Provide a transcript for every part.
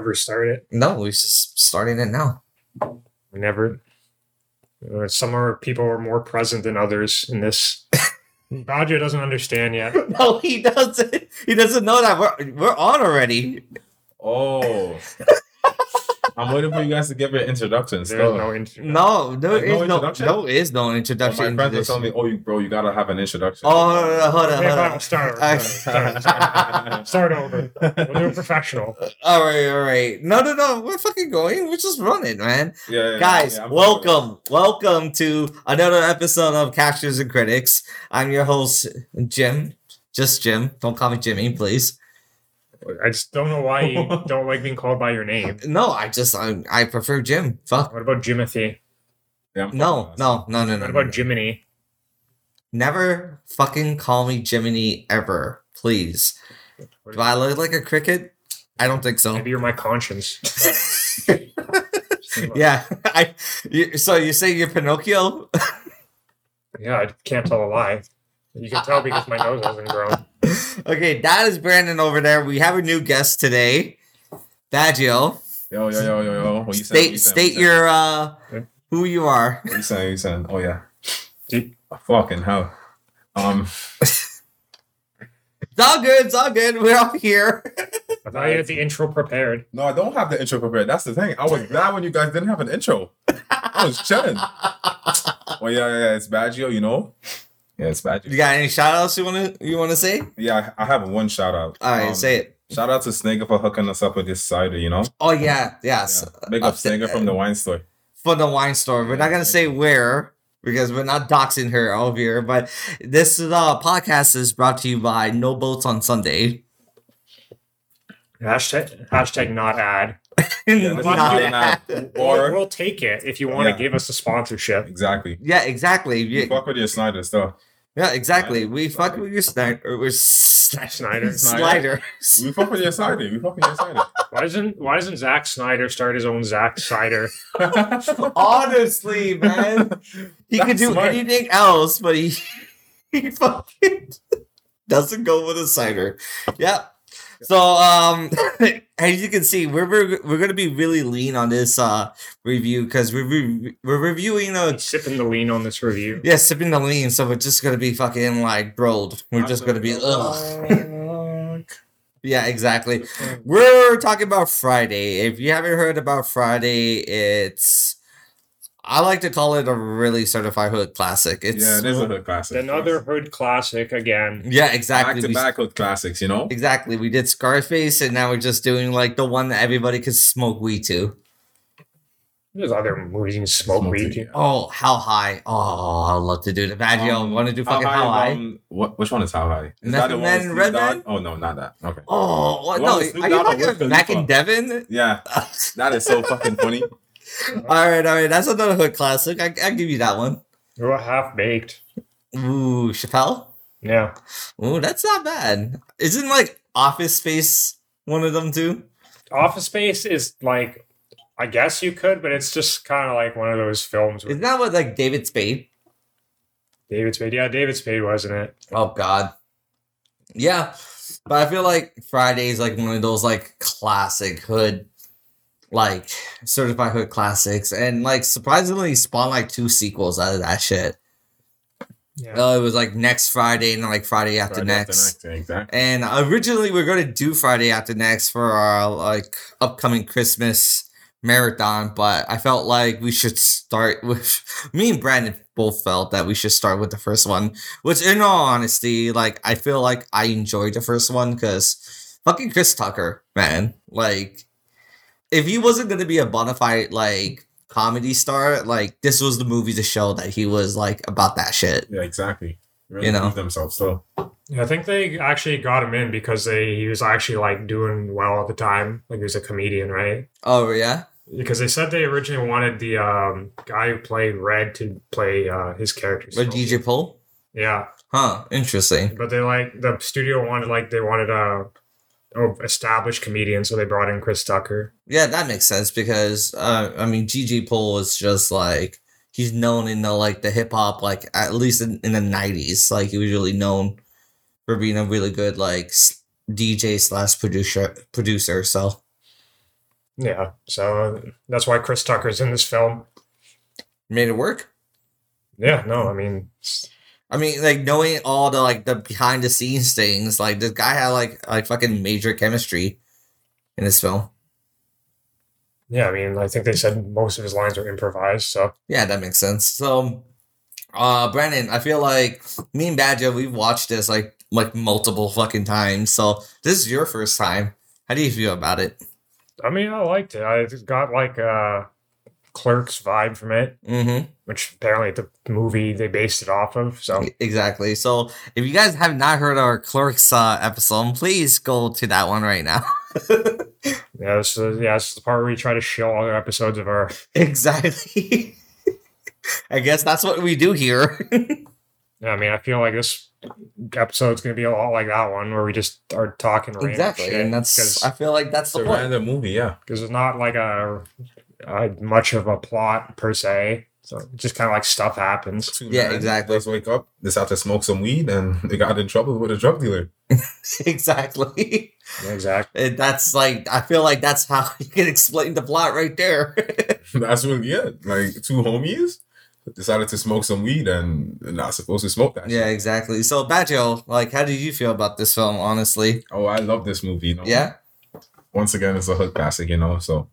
Ever start it? No, we're just starting it now. We never. Uh, some are people are more present than others in this. Badger doesn't understand yet. No, he doesn't. He doesn't know that we're we're on already. Oh. I'm waiting for you guys to give your introductions. There's Still. no int- No, there Like, no is no, introduction? no is no Oh, my friends to are telling me, "Oh, you, bro, you gotta have an introduction." Oh, hold on, hold on, hold on. start, I- start, start, start over. We'll do it professional. All right, all right. No, no, no. We're fucking going. We're just running, man. yeah, yeah, Guys, yeah, I'm welcome, welcome to another episode of Captures and Critics. I'm your host, Jim. Just Jim. Don't call me Jimmy, please. I just don't know why you don't like being called by your name. No, I just I, I prefer Jim. Fuck. What about Jimothy? Yeah, I'm No, no, no, no, no. What no. about Jiminy? Never fucking call me Jiminy ever, please. Do I look like a cricket? I don't think so. Maybe you're my conscience. yeah, I. You, so you say you're Pinocchio? Yeah, I can't tell a lie. You can tell because my nose hasn't grown. okay, that is Brandon over there. We have a new guest today, Baggio. Yo, yo, yo, yo, yo. What you saying? What State you state What you your uh, Okay. who you are. What you saying? What you saying? Oh yeah. Dude. Fucking hell. Um. It's all good. It's all good. We're all here. I thought you had the intro prepared. No, I don't have the intro prepared. That's the thing. I was glad when you guys didn't have an intro. I was chilling. Well, yeah, yeah, yeah. It's Baggio, you know. Yeah, it's Baggio. you got any shout outs you wanna you wanna say? Yeah, I I have one shout out. All right, Um, say it. Shout out to Snigger for hooking us up with this cider, you know? Oh yeah, yes. Yeah. Big up Uh, Snigger from the wine store. from the wine store. We're not gonna say where because we're not doxing her over here. But this uh, podcast is brought to you by No Boats on Sunday. Hashtag hashtag not ad. Yeah, this is Not good. We'll, Or we'll take it if you want to Yeah. give us a sponsorship. exactly. yeah, exactly. You Yeah, fuck with your Snyder stuff. yeah, exactly. We Snyder. fuck with your Snyder. We're Snyder. Snyder. We fuck with your cider. We fuck with your cider. Why doesn't Why doesn't Zack Snyder start his own Zack Snyder? Honestly, man, he could do smart. anything else, but he he fucking doesn't go with a cider. Yep. So um as you can see, we're we're, we're gonna be really lean on this uh review because we're re- we're reviewing a Sipping the lean on this review. yeah sipping the lean, so we're just gonna be fucking like brolled. We're just gonna be ugh. Yeah, exactly. We're talking about Friday. If you haven't heard about Friday, it's I like to call it a really certified hood classic. It's yeah, it is a hood classic. Another hood classic again. yeah, exactly. back to back hood classics, you know? Exactly. We did Scarface, and now we're just doing like the one that everybody could smoke weed to. There's other movies you can smoke Smoke weed. weed. Oh, how high? Oh, I'd love to do the Baggio. Um, Want to do fucking how high? um, what, which one is how high? Is Method the one Man with and Snoop Red Dogg? Man? Oh no, not that. Okay. Oh, what? The no. Are you Snoop Dogg or talking Mac and Devin? Yeah, that is so fucking funny. All right, all right. That's another hood classic. I, I'll give you that one. You're half baked. Ooh, Chappelle? Yeah. Ooh, that's not bad. Isn't like Office Space one of them too? Office Space is like, I guess you could, but it's just kind of like one of those films Isn't that what like David Spade? David Spade. Yeah, David Spade wasn't it? Oh God. Yeah, but I feel like Friday is like one of those like classic hood, like certified hood classics, and like surprisingly spawned like two sequels out of that shit. Yeah. Uh, it was like next Friday and like Friday after Friday next. yeah, exactly. And originally we are going to do Friday after next for our like upcoming Christmas marathon, but I felt like we should start with me and Brandon both felt that we should start with the first one. Which in all honesty, like I feel like I enjoyed the first one because fucking Chris Tucker, man. Like if he wasn't gonna be a bona fide like comedy star, like this was the movie to show that he was like about that shit. Yeah, exactly. Really You know. themselves still. Yeah, I think they actually got him in because they he was actually like doing well at the time. Like he was a comedian, right? Oh yeah? Because they said they originally wanted the um, guy who played Red to play uh, his character. With DJ Pooh? Yeah, Huh, interesting. but they like the studio wanted like they wanted a, a established comedian, so they brought in Chris Tucker. Yeah, that makes sense because uh, I mean, DJ Pooh is just like he's known in the like the hip hop like at least in, in the nineties. Like he was really known for being a really good like DJ slash producer producer. So Yeah, so that's why Chris Tucker's in this film. Made it work. Yeah, no, I mean, s- I mean, like knowing all the like the behind the scenes things, like this guy had like like fucking major chemistry in this film. yeah, I mean, I think they said most of his lines are improvised. So Yeah, that makes sense. So, uh, Brandon, I feel like me and Badger, we've watched this like like multiple fucking times. So this is your first time. How do you feel about it? I mean, I liked it. I just got like a Clerks vibe from it, Mm-hmm. Which apparently the movie they based it off of. So Exactly. So if you guys have not heard our Clerks uh, episode, please go to that one right now. yeah, this is yeah, this is the part where we try to show other episodes of our. exactly. I guess that's what we do here. Yeah, I mean, I feel like this episode's gonna be a lot like that one where we just are talking random exactly, shit and that's I feel like that's the a point. random movie, yeah. because it's not like a, a much of a plot per se. So it's just kind of like stuff happens. Two Yeah, men exactly. Just wake up, decide to smoke some weed, and they got in trouble with a drug dealer. exactly. Yeah, exactly. And that's like I feel like that's how you can explain the plot right there. That's really it. Like two homies decided to smoke some weed and not supposed to smoke that. yeah, shit. exactly. So Baggio, like how did you feel about this film, honestly? Oh, I love this movie. You know? Yeah? Once again, it's a hood classic. You know, so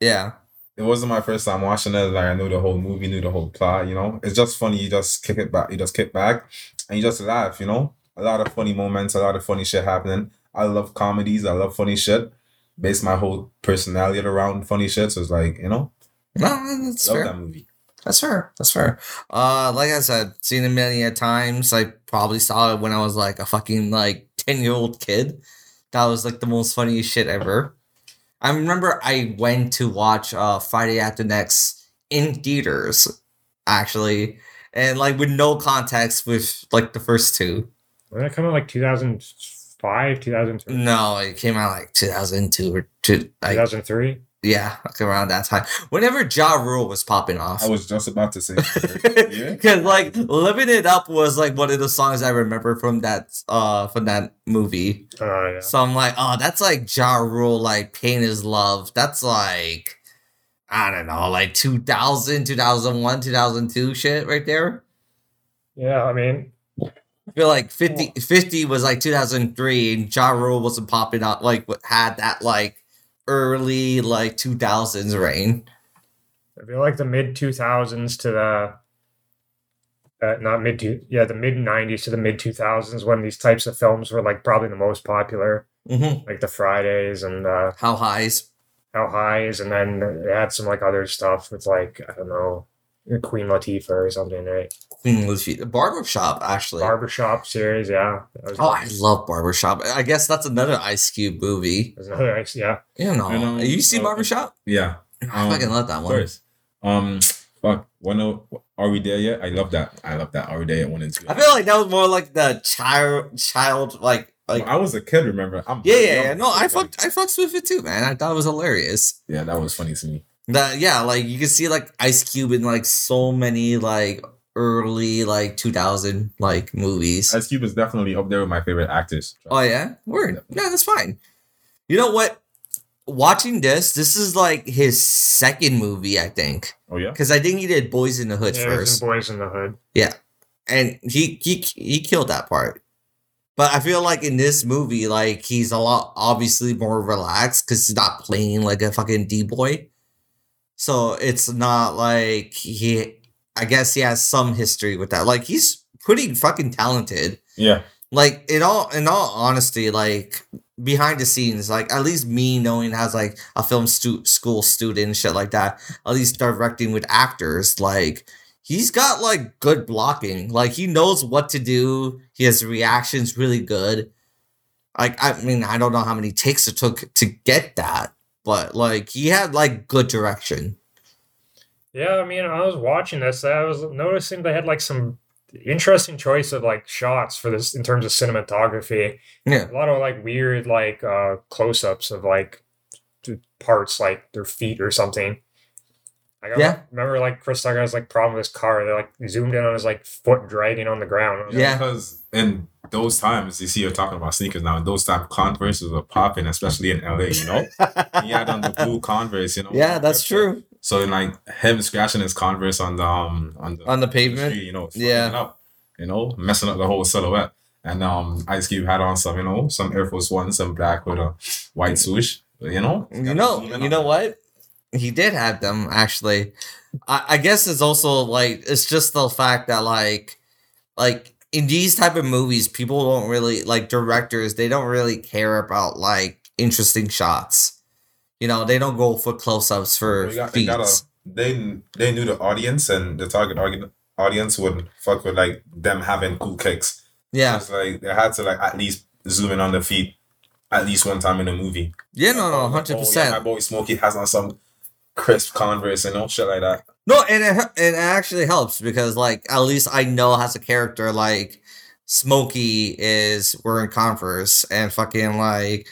Yeah. It wasn't my first time watching it. Like I knew the whole movie, knew the whole plot. You know, it's just funny. You just kick it back. You just kick back, and you just laugh. You know, a lot of funny moments, a lot of funny shit happening. I love comedies. I love funny shit. Base my whole personality around funny shit. So it's like you know, No, that's love fair. that movie. That's fair. That's fair. Uh, like I said, seen it many a times. I probably saw it when I was like a fucking like ten year old kid. That was like the most funniest shit ever. I remember I went to watch uh Friday After Next in theaters, actually, and like with no context with like the first two. When that come out like 2005, 2003, No, it came out like two thousand two or two. Like, 2003. Yeah, like around that time. Whenever Ja Rule was popping off. I was just about to say. yeah. Because like living it up was like one of the songs I remember from that uh from that movie. Oh yeah. So I'm like, oh, that's like Ja Rule, like Pain is Love. That's like I don't know, like 2000, 2001, 2002 shit right there. Yeah, I mean, I feel like 50, 50 was like 2003 and Ja Rule wasn't popping up like what had that like early like 2000s reign. I feel like the mid 2000s to the uh, not mid two, yeah, the mid 90s to the mid 2000s when these types of films were like probably the most popular, Mm-hmm. like the Fridays and uh, How highs? How Highs, and then they had some like other stuff with like I don't know, Queen Latifah or something, right? Queen Latifah. The barbershop actually. Barbershop series, yeah. That was, Oh, I love Barbershop. I guess that's another Ice Cube movie. that was another nice, yeah. You know, I know. you see Uh, Barbershop? Yeah. I um, fucking love that Of one. course. Um, fuck. When are we there yet? I love that. I love that. Are we there yet? One and two. I feel like that was more like the child, child, like, like. I was a kid. Remember? I'm Yeah, yeah, yeah. No, I so, fucked, I fucked with it too, man. I thought it was hilarious. Yeah, that was funny to me. That, yeah, like you can see like Ice Cube in like so many like early like 2000 like movies. Ice Cube is definitely up there with my favorite actors. Oh yeah, word. Yeah, that's fine. You know what? Watching this, this is like his second movie, I think, Oh yeah. because I think he did Boyz n the Hood yeah first, in Boyz n the Hood. Yeah, and he he he killed that part. But I feel like in this movie, like he's a lot obviously more relaxed because he's not playing like a fucking d boy. So it's not like he. I guess he has some history with that. Like he's pretty fucking talented. Yeah. like in all in all honesty like behind the scenes like at least me knowing as like a film stu- school student shit like that at least directing with actors like he's got like good blocking like he knows what to do he has reactions really good like i mean i don't know how many takes it took to get that but like he had like good direction Yeah, I mean, I was watching this. I was noticing they had like some interesting choice of like shots for this in terms of cinematography. yeah A lot of like weird like uh close-ups of like t- parts like their feet or something. Like, I Yeah. remember like Chris Tucker has like problem with his car. They like zoomed in on his like foot dragging on the ground. I was like, Yeah. Because in those times, you see, you're talking about sneakers now. In those times, Converse were popping, especially in LA. You know, he had on the blue Converse. You know. yeah, that's true. So then, like him scratching his Converse on the um on the On the pavement. street, you know, Yeah. up, you know, messing up the whole silhouette. And um, Ice Cube had on some, you know, some Air Force One, some black with a white swoosh. You know, You know, you know what? He did have them actually. I, I guess it's also like it's just the fact that like like in these type of movies, people don't really like directors. They don't really care about like interesting shots. You know, they don't go for close ups for got, they, gotta, they they knew the audience and the target audience would fuck with like them having cool kicks. yeah, It's like they had to like at least zoom in on the feet at least one time in the movie. yeah, no, no, hundred oh, yeah, percent. my boy Smokey has on some crisp Converse and all shit like that. No, and it, it actually helps because like at least I know as a character like Smokey is wearing Converse and fucking like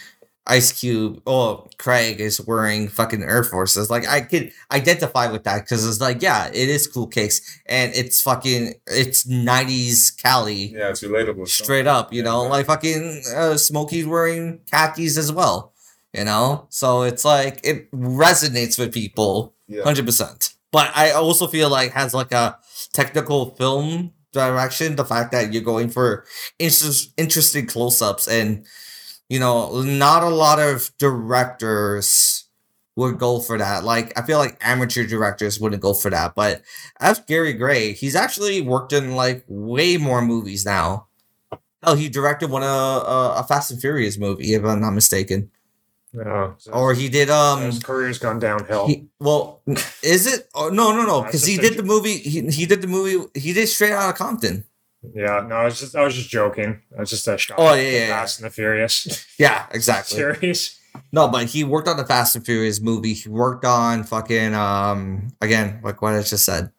Ice Cube or Craig is wearing fucking Air Forces. Like I could identify with that because it's like yeah, it is cool kicks and it's fucking it's nineties Cali Yeah, it's relatable. so- straight up. You Yeah, know, yeah. like fucking uh, Smokey's wearing khakis as well. You know, so it's like it resonates with people Yeah. hundred percent. But I also feel like has like a technical film direction. The fact that you're going for inter- interesting close-ups and you know, not a lot of directors would go for that. Like I feel like amateur directors wouldn't go for that. But F. Gary Gray, he's actually worked in like way more movies now. Oh, he directed one of uh, a Fast and Furious movie, if I'm not mistaken. No, so Or he did um his career's gone downhill. he, well, is it? Oh, no, no, no. Because he did the movie. He, he did the movie. He did Straight Out of Compton. yeah, no, I was just I was just joking. I was just a shot. Oh, at yeah, the yeah, yeah. Fast and the Furious Yeah, exactly. series. No, but he worked on the Fast and Furious movie. He worked on fucking um again like what I just said.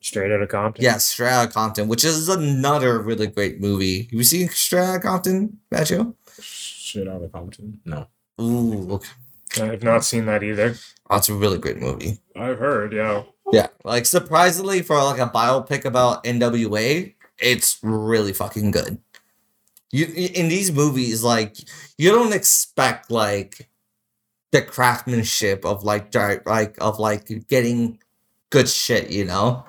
Straight out of Compton. Yeah, Straight Out of Compton, which is another really great movie. Have you seen Straight Out of Compton, Matthew? Shit out of Compton. No. Ooh, okay. I've not seen that either. Oh, it's a really great movie. I've heard, yeah. Yeah, like surprisingly for like a biopic about NWA, it's really fucking good. You in these movies, like you don't expect like the craftsmanship of like like of like getting good shit, you know.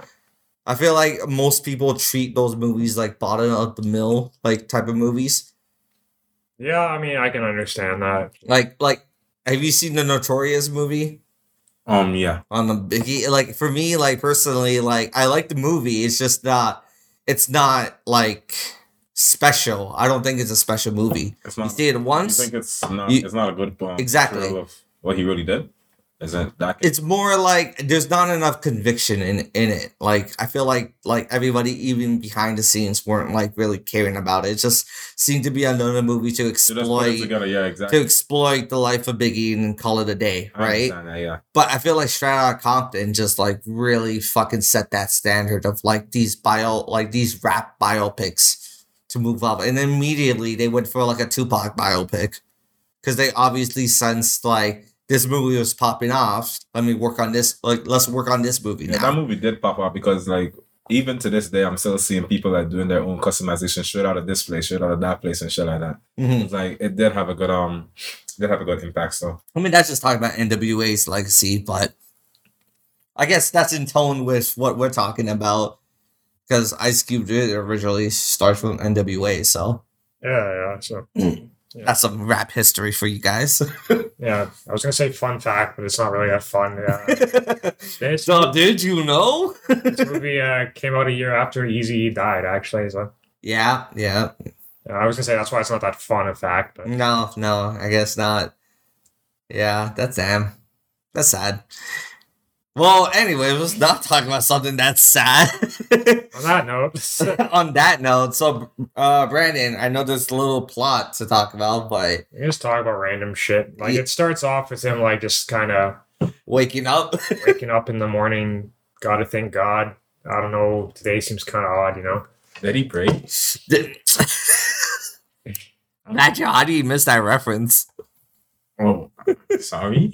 I feel like most people treat those movies like bottom of the mill like type of movies. Yeah, I mean, I can understand that. Like like, have you seen the Notorious movie? Um. Yeah. on the biggie. Like for me, like personally, like I like the movie. It's just not. It's not like special. I don't think it's a special movie. It's You see it You once. think it's not? You- it's not a good um, Exactly. portrayal of what he really did. Is it that? It's more like there's not enough conviction in in it. Like I feel like like everybody even behind the scenes weren't like really caring about it. It just seemed to be another movie to So just put it exploit together. Yeah. to exploit the life of Biggie and call it a day, right? that, yeah. But I feel like Straight Outta Compton just like really fucking set that standard of like these bio like these rap biopics to move up, and immediately they went for like a Tupac biopic because they obviously sensed like this movie was popping off. Let me work on this. Like let's work on this movie Yeah, that movie did pop up because like even to this day, I'm still seeing people like doing their own customization straight out of this place, straight out of that place, and shit like that. Mhm. Like it did have a good um, did have a good impact. So I mean, that's just talking about NWA's legacy, but I guess that's in tone with what we're talking about because Ice Cube did originally start from NWA, so. Yeah, yeah. So, That's some rap history for you guys. yeah, I was gonna say fun fact, but it's not really that fun. Yeah. This, so, did you know? this movie uh, came out a year after Eazy died, actually. So, yeah, yeah. yeah, I was gonna say that's why it's not that fun a fact, but No, no, I guess not. Yeah, that's damn. That's sad. Well, anyway, let's not talk about something that's sad. on that note, On that note, so uh Brandon, I know there's a little plot to talk about, but we just talk about random shit. Like Yeah. it starts off with him like just kind of waking up. waking up in the morning. Gotta thank God. I don't know. Today seems kind of odd, you know. did he pray? Imagine how do you miss that reference? Oh, sorry.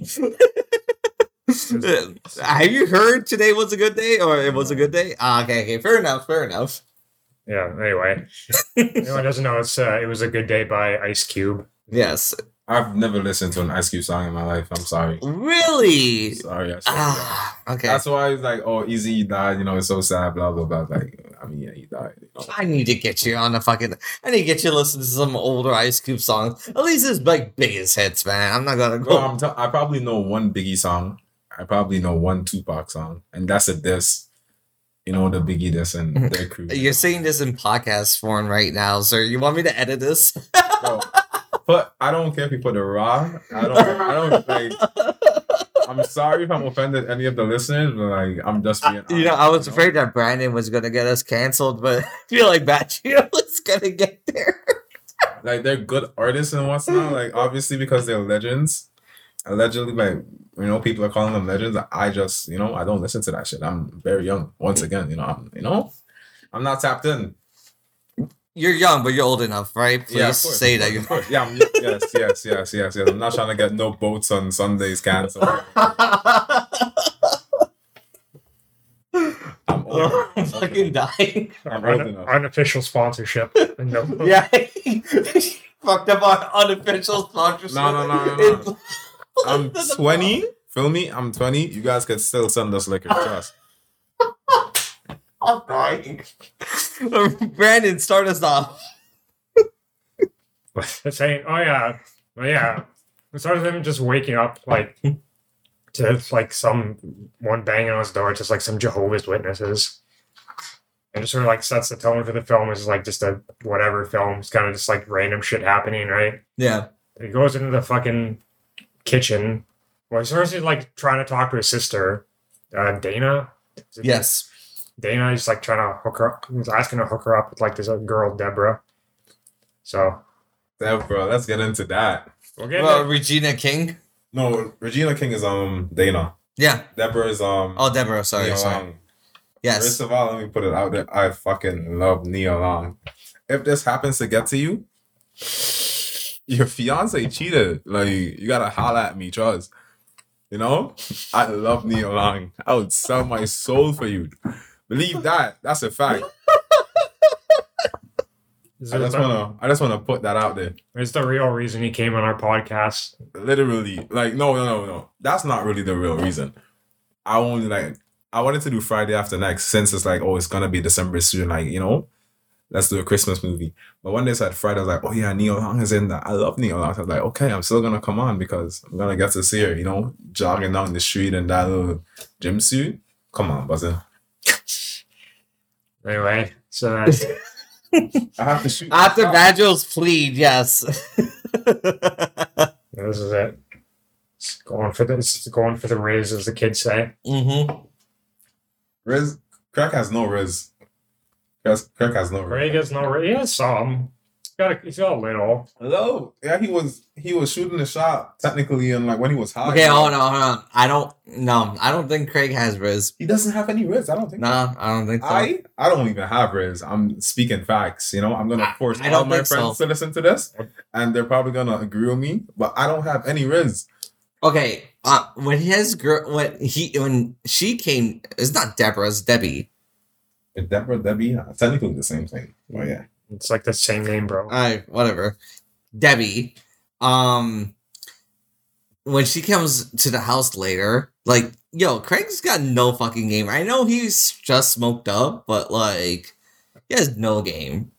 Have you heard today was a good day or it was a good day? Ah, okay, okay, fair enough, fair enough. Yeah. Anyway, anyone doesn't know it's uh, it was a good day by Ice Cube. Yes, I've never listened to an Ice Cube song in my life. I'm sorry. really. Sorry. I swear to Ah, okay. That's why it's like, oh, Eazy died. You know, it's so sad. Blah blah blah. Like, I mean, yeah, he died. You know? I need to get you on the fucking. I need to get you to listen to some older Ice Cube songs. At least his like biggest hits, man. I'm not gonna go. Well, I'm t- I probably know one Biggie song. I probably know one Tupac song, and that's a diss. You know, the Biggie diss and mm-hmm. their crew. You're saying this in podcast form right now, sir. You want me to edit this? Bro, but I don't care if you put the raw. I don't. I don't like. I'm sorry if I'm offended any of the listeners, but like I'm just being. you know, I was afraid that Brandon was gonna get us canceled, but I feel like Baggio was gonna get there. like they're good artists and what's not. Like obviously because they're legends. Allegedly, like you know, people are calling them legends. I just, you know, I don't listen to that shit. I'm very young. Once again, you know, I'm, you know, I'm not tapped in. You're young, but you're old enough, right? Please Yeah, of course, say that. You're... Yeah, I'm, yes, yes, yes, yes, yes. I'm not trying to get no boats on Sundays canceled. I'm old. I'm fucking dying. I'm old Un- enough. unofficial sponsorship. No. Yeah, fucked up on unofficial sponsorship. No, no, no, no, no. I'm 20. Feel me? I'm 20. You guys can still send us liquor. Trust. I'm dying. Brandon, start us off. saying, "Oh yeah, oh yeah." It started with him just waking up like to like some one banging on his door, just like some Jehovah's Witnesses, and just sort of like sets the tone for the film. It's like just a whatever film. It's kind of just like random shit happening, right? Yeah. He goes into the fucking kitchen. Well, he's first he's like trying to talk to his sister, uh, Dana. Yes. Dana is like trying to hook her up. He's asking to hook her up with like this girl, Deborah. So Deborah, let's get into that. we'll get Well, Regina King. No, Regina King is um Dana. Yeah. Deborah is um. Oh, Deborah. Sorry. Nia sorry. Long. Yes. First of all, let me put it out there. I fucking love Nia Long. If this happens to get to you, your fiance cheated. Like you gotta holler at me, trust. You know, I love Nia Long. I would sell my soul for you. Believe that. That's a fact. I just wanna. I just wanna put that out there. It's the real reason he came on our podcast. literally like no no no no that's not really the real reason i only like i wanted to do friday after next since it's like oh it's gonna be december soon like you know let's do a christmas movie but when they said friday i was like oh yeah Nia Long is in that i love Nia Long i was like okay i'm still gonna come on because i'm gonna get to see her you know jogging down the street in that little gym suit come on buzzer Anyway, so that's i have to shoot After Badger's plead, yes. this is it. It's going for the it's going for the riz, as the kids say. mm-hmm. riz Craig has no riz Craig Craig has no riz Ray gets no riz. He has some. He's got a, he's got a little. Hello. Yeah, he was he was shooting the shot technically, and like when he was high. Okay, hold on, hold on. I don't. No, I don't think Craig has Riz. He doesn't have any riz. I don't think. No, I don't think so. I I don't even have riz. I'm speaking facts. You know, I'm gonna force I all my friends so. to listen to this, and they're probably gonna agree with me. But I don't have any riz. Okay, uh, when his girl, when he, when she came, it's not Deborah, it's Debbie. If Deborah, Debbie, technically the same thing. Oh yeah, It's like the same name, bro. I whatever. Debbie, um, when she comes to the house later, like, yo, Craig's got no fucking game. I know he's just smoked up, but like, he has no game.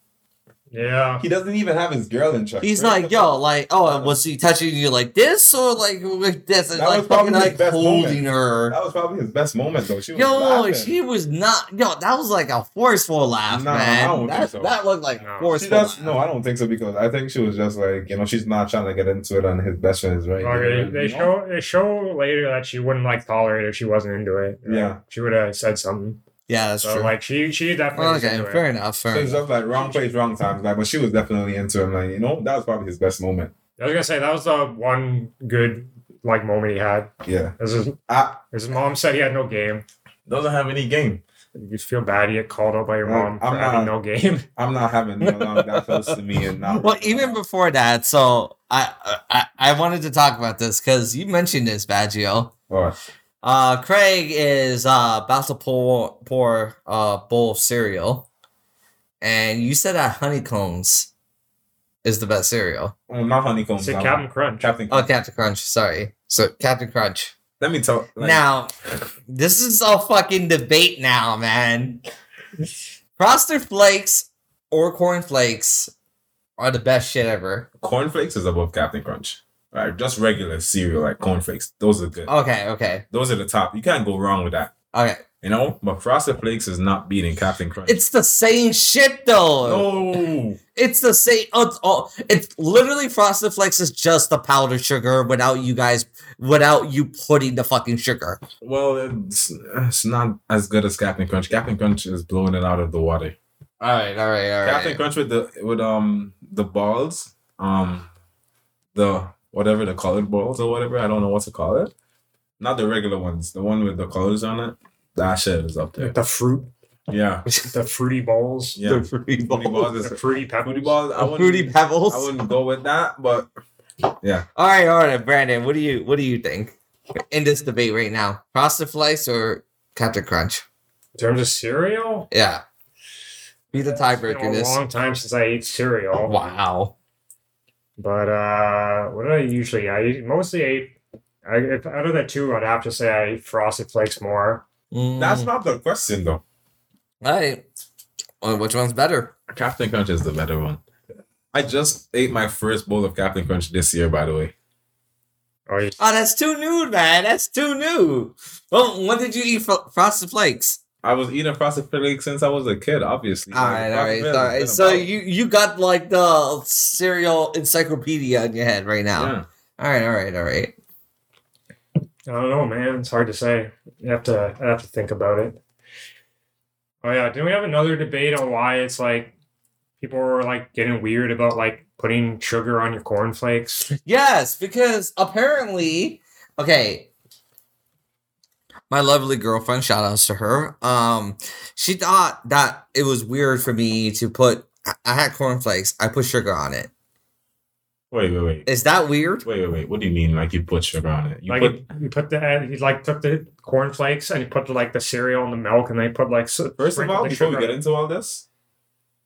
Yeah. he doesn't even have his girl in check. He's Where's like, yo, like, oh, was he touching you like this or like with this? And That like was probably fucking his like best holding moment. her. that was probably his best moment though. She was Yo, laughing. she was not. Yo, that was like a forceful laugh, Nah, I man. don't think that, so. that looked like No. Forceful. does laugh. no, I don't think so because I think she was just like you know she's not trying to get into it and his best friend is right. Okay, there, they you know? show they show later that she wouldn't like tolerate if she wasn't into it. Yeah. She would have said something. Yeah, that's So true. like she she definitely was okay, into it. fair enough. So Fair it's just like wrong place, wrong time. Like, but she was definitely into him. Like, you know, that was probably his best moment. I was gonna say that was the one good like moment he had. Yeah. His, I ah. his mom said he had no game. doesn't have any game. You just feel bad you get called out by your Well, mom I'm for having no game. I'm not having no long that close to me and not. Well, even before that, so I I, I wanted to talk about this because you mentioned this, Baggio. What? Uh, Craig is uh about to pour pour a bowl of cereal, and you said that honeycombs is the best cereal. Oh, not honeycombs. Say Captain one. Crunch. Captain. Oh, Captain Crunch. Sorry. So Captain Crunch. Let me tell. Like, now, this is a fucking debate now, man. Frosted Flakes or Corn Flakes are the best shit ever. Corn Flakes is above Captain Crunch. Right, just regular cereal like cornflakes. Those are good. Okay, okay, Those are the top. You can't go wrong with that. okay. You know, but Frosted Flakes is not beating Captain Crunch. It's the same shit though. no. It's the same. Oh, it's, all, it's literally Frosted Flakes is just the powdered sugar without you guys, without you putting the fucking sugar. Well, it's, it's not as good as Captain Crunch. Captain Crunch is blowing it out of the water. All right, all right, all right. Captain Crunch with the with um the balls, um, the whatever the colored balls or whatever. I don't know what to call it. Not the regular ones. The one with the colors on it. That shit is up there. Like the fruit, Yeah. the fruity balls, Yeah. The fruity Fruity balls. balls is the fruity pebbles. Fruity balls. I The wouldn't, fruity pebbles. I wouldn't go with that, but yeah. All right, all right, Brandon. What do you what do you think in this debate right now? Frosted Flakes or Captain Crunch? In terms of cereal, Yeah, be the it's tiebreaker. been a This. long time since I ate cereal. Wow. But uh, what did I usually? I mostly ate. I, if, out of the two, I'd have to say I ate Frosted Flakes more. Mm, That's not the question though. all right. Well, which one's better? Captain Crunch is the better one. I just ate my first bowl of Captain Crunch this year, by the way. Oh, you, Oh, that's too new, man. That's too new. Well, when did you eat fro- Frosted Flakes? I was eating Frosted Flakes since I was a kid, obviously. All right, all right, all right. So you you got like the cereal encyclopedia in your head right now. yeah. All right, all right, all right. I don't know, man. It's hard to say. You have to. I have to think about it. Oh yeah, didn't we have another debate on why it's like people were like getting weird about like putting sugar on your cornflakes? Yes, because apparently, okay, my lovely girlfriend, shout outs to her. Um, she thought that it was weird for me to put. I- I had cornflakes. I put sugar on it. Wait, wait, wait. Is that weird? Wait, wait, wait. What do you mean? Like you put sugar on it? You like put you, you put the he like took the cornflakes and he put like the cereal and the milk and they put like so, first of sprinkled all, the before we get into all this,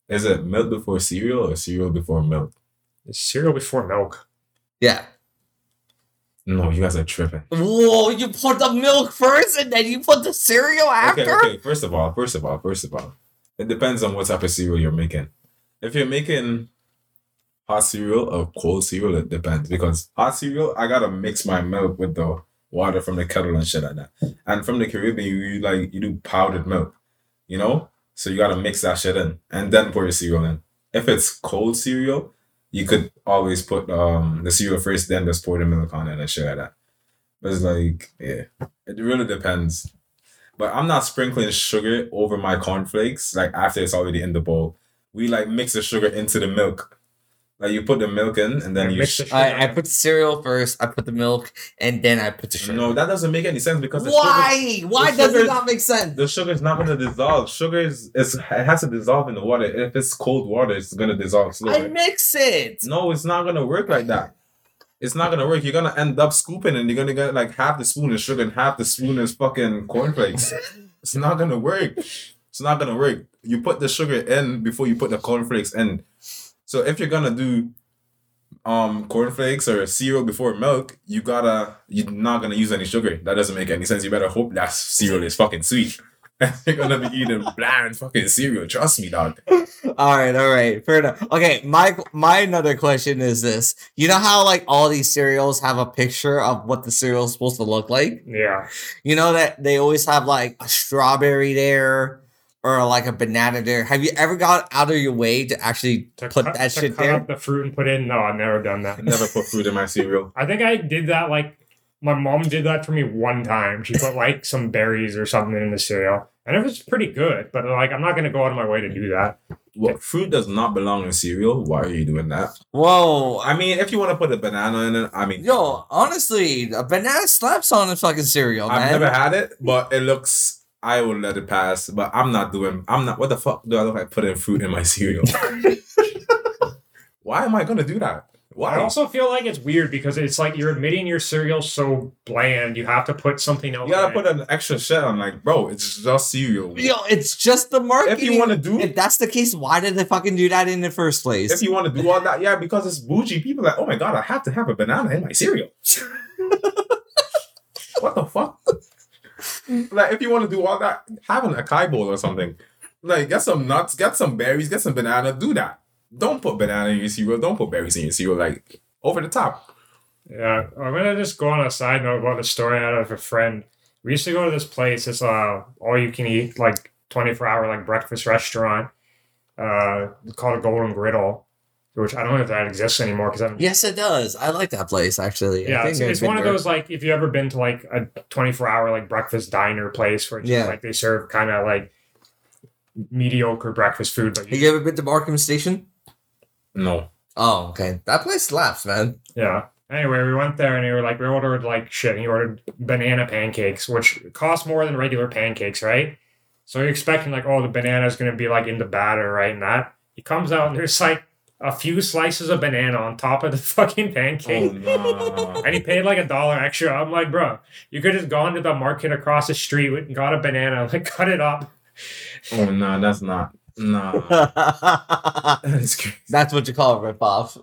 is it milk before cereal or cereal before milk? It's cereal before milk. Yeah. No, you guys are tripping. Whoa! You put the milk first, and then you put the cereal after. Okay, okay. First of all, first of all, first of all, it depends on what type of cereal you're making. If you're making hot cereal or cold cereal, it depends. Because hot cereal, I gotta mix my milk with the water from the kettle and shit like that. And from the Caribbean, you, you like you do powdered milk, you know. So you gotta mix that shit in and then pour your cereal in. If it's cold cereal, you could always put um the cereal first, then just pour the milk on it and shit like that. But it's like, yeah, it really depends. But I'm not sprinkling sugar over my cornflakes like after it's already in the bowl. We like mix the sugar into the milk. Like you put the milk in and then Yeah, you. mix Sh- the. I, I put the cereal first. I put the milk, and then I put the sugar. no, that doesn't make any sense because the sugar, Why? Why the does it sugar- not make sense? the sugar is not gonna dissolve. Sugar is, is it has to dissolve in the water. If it's cold water, it's gonna dissolve I slowly. mix it. No, it's not gonna work like that. It's not gonna work. You're gonna end up scooping and you're gonna get like half the spoon is sugar and half the spoon is fucking cornflakes. it's not gonna work. It's not gonna work. You put the sugar in before you put the cornflakes in. So if you're gonna do um cornflakes or cereal before milk, you gotta you're not gonna use any sugar. That doesn't make any sense. You better hope that cereal is fucking sweet. you're gonna be eating bland fucking cereal. Trust me, dog. All right, all right, fair enough. Okay, my my another question is this: You know how like all these cereals have a picture of what the cereal is supposed to look like? yeah. You know that they always have like a strawberry there or like a banana there. Have you ever got out of your way to actually To put cut, that to shit cut there? up the fruit and put in. No, I've never done that. Never put fruit in my cereal. I think I did that like my mom did that for me one time. She put like some berries or something in the cereal. And it was pretty good, but like I'm not gonna go out of my way to do that. Well, fruit does not belong in cereal. Why are you doing that? Whoa! I mean, if you want to put a banana in it, I mean, Yo, honestly, a banana slaps on a fucking cereal, I've man. never had it, but it looks. I will let it pass, but I'm not doing. I'm not. What the fuck do I look like putting fruit in my cereal? Why am I gonna do that? Why? I also feel like it's weird because it's like you're admitting your cereal's so bland. You have to put something else. you gotta in put it. an extra shit on, like, bro, it's just cereal. Yo, it's just the marketing. If you want to do, If that's the case, why did they fucking do that in the first place? if you want to do all that, yeah, because it's bougie. People are like, oh my god, I have to have a banana in my cereal. what the fuck? Like, if you want to do all that, have an acai bowl or something. Like, get some nuts, get some berries, get some banana. Do that. Don't put banana in your cereal. Don't put berries in your cereal. Like over the top. Yeah, I'm gonna just go on a side note about a story out of a friend. We used to go to this place. It's a all you can eat like 24 hour like breakfast restaurant. Uh, called a Golden Griddle, which I don't know if that exists anymore because I'm yes, it does. I like that place actually. I yeah, think it's, I've it's one of those like if you ever been to like a 24 hour like breakfast diner place where it's Yeah. like they serve kind of like mediocre breakfast food, but Have you ever been to Markham Station? No. Oh, okay. That place slaps, man. Yeah. Anyway, we went there and we were like, we ordered like shit. And he ordered banana pancakes, which cost more than regular pancakes, right? So you're expecting like, oh, the banana is gonna be like in the batter, right? And that he comes out and there's like a few slices of banana on top of the fucking pancake. Oh, no. And he paid like a dollar extra. I'm like, bro, you could have gone to the market across the street and got a banana, like cut it up. oh no, that's not. Nah. That's crazy. That's what you call a ripoff.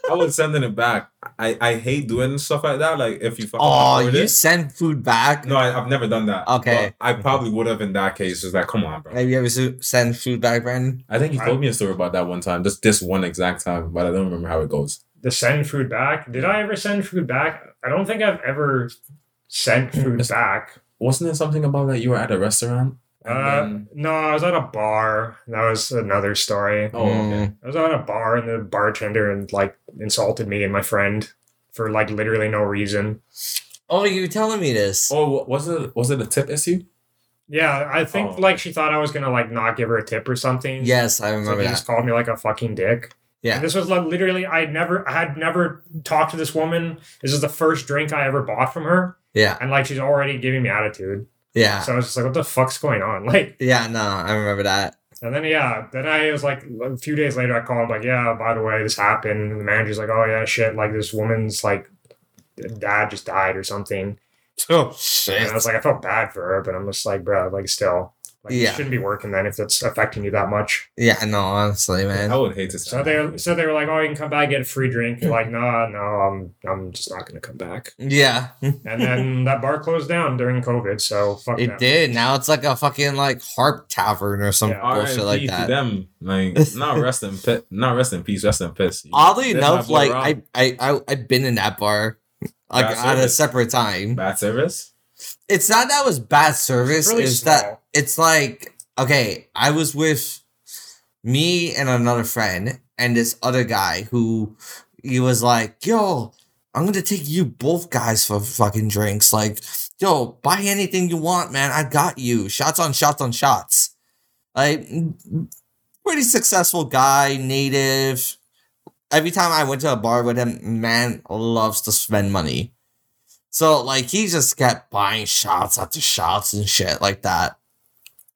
I was sending it back. I, I hate doing stuff like that. Like if you fucking oh, you it. send food back? No, I, I've never done that. Okay. But I probably would have in that case. Just like, come on, bro. Have you ever su- send food back, Brandon? I think you told me a story about that one time. Just this one exact time, but I don't remember how it goes. The send food back. Did I ever send food back? I don't think I've ever sent hmm, food back. Wasn't there something about that you were at a restaurant? And Uh, then- no, I was at a bar. That was another story. oh, okay. Mm. I was at a bar and the bartender and like insulted me and my friend for like literally no reason. Oh, you were telling me this. Oh, was it was it a tip issue? Yeah, I think Oh. like she thought I was gonna like not give her a tip or something. Yes, I so remember he that. just called me like a fucking dick. Yeah. And this was like literally I had never I had never talked to this woman. This is the first drink I ever bought from her, Yeah, and like she's already giving me attitude. Yeah, So I was just like, what the fuck's going on? Like, yeah. No, I remember that. and then yeah, then I was like a few days later I called like, yeah, by the way, this happened. And the manager's like, oh yeah, shit, like this woman's like dad just died or something. Oh shit! And I was like, I felt bad for her, but I'm just like, bro, like still, like Yeah. you shouldn't be working then if it's affecting you that much. yeah, no, honestly, man. I would hate to. So they so they were like, oh, you can come back get a free drink. You're like, no, no, I'm I'm just not gonna come back. Yeah, And then that bar closed down during COVID, so fuck it them. did. Now it's like a fucking like harp tavern or some Yeah. bullshit like RIP to that. them, like not rest in pe- not rest in peace, rest in peace. Oddly That's enough, like. I, I, I, I've been in that bar, like Bad at a separate time. bad service. It's not that it was bad service. It's really it's small. that it's like okay, I was with me and another friend and this other guy who he was like, "Yo, I'm gonna take you both guys for fucking drinks. Like, yo, buy anything you want, man. I got you. Shots on shots on shots. Like, pretty successful guy, native. Every time I went to a bar with him, man loves to spend money. So like he just kept buying shots after shots and shit like that.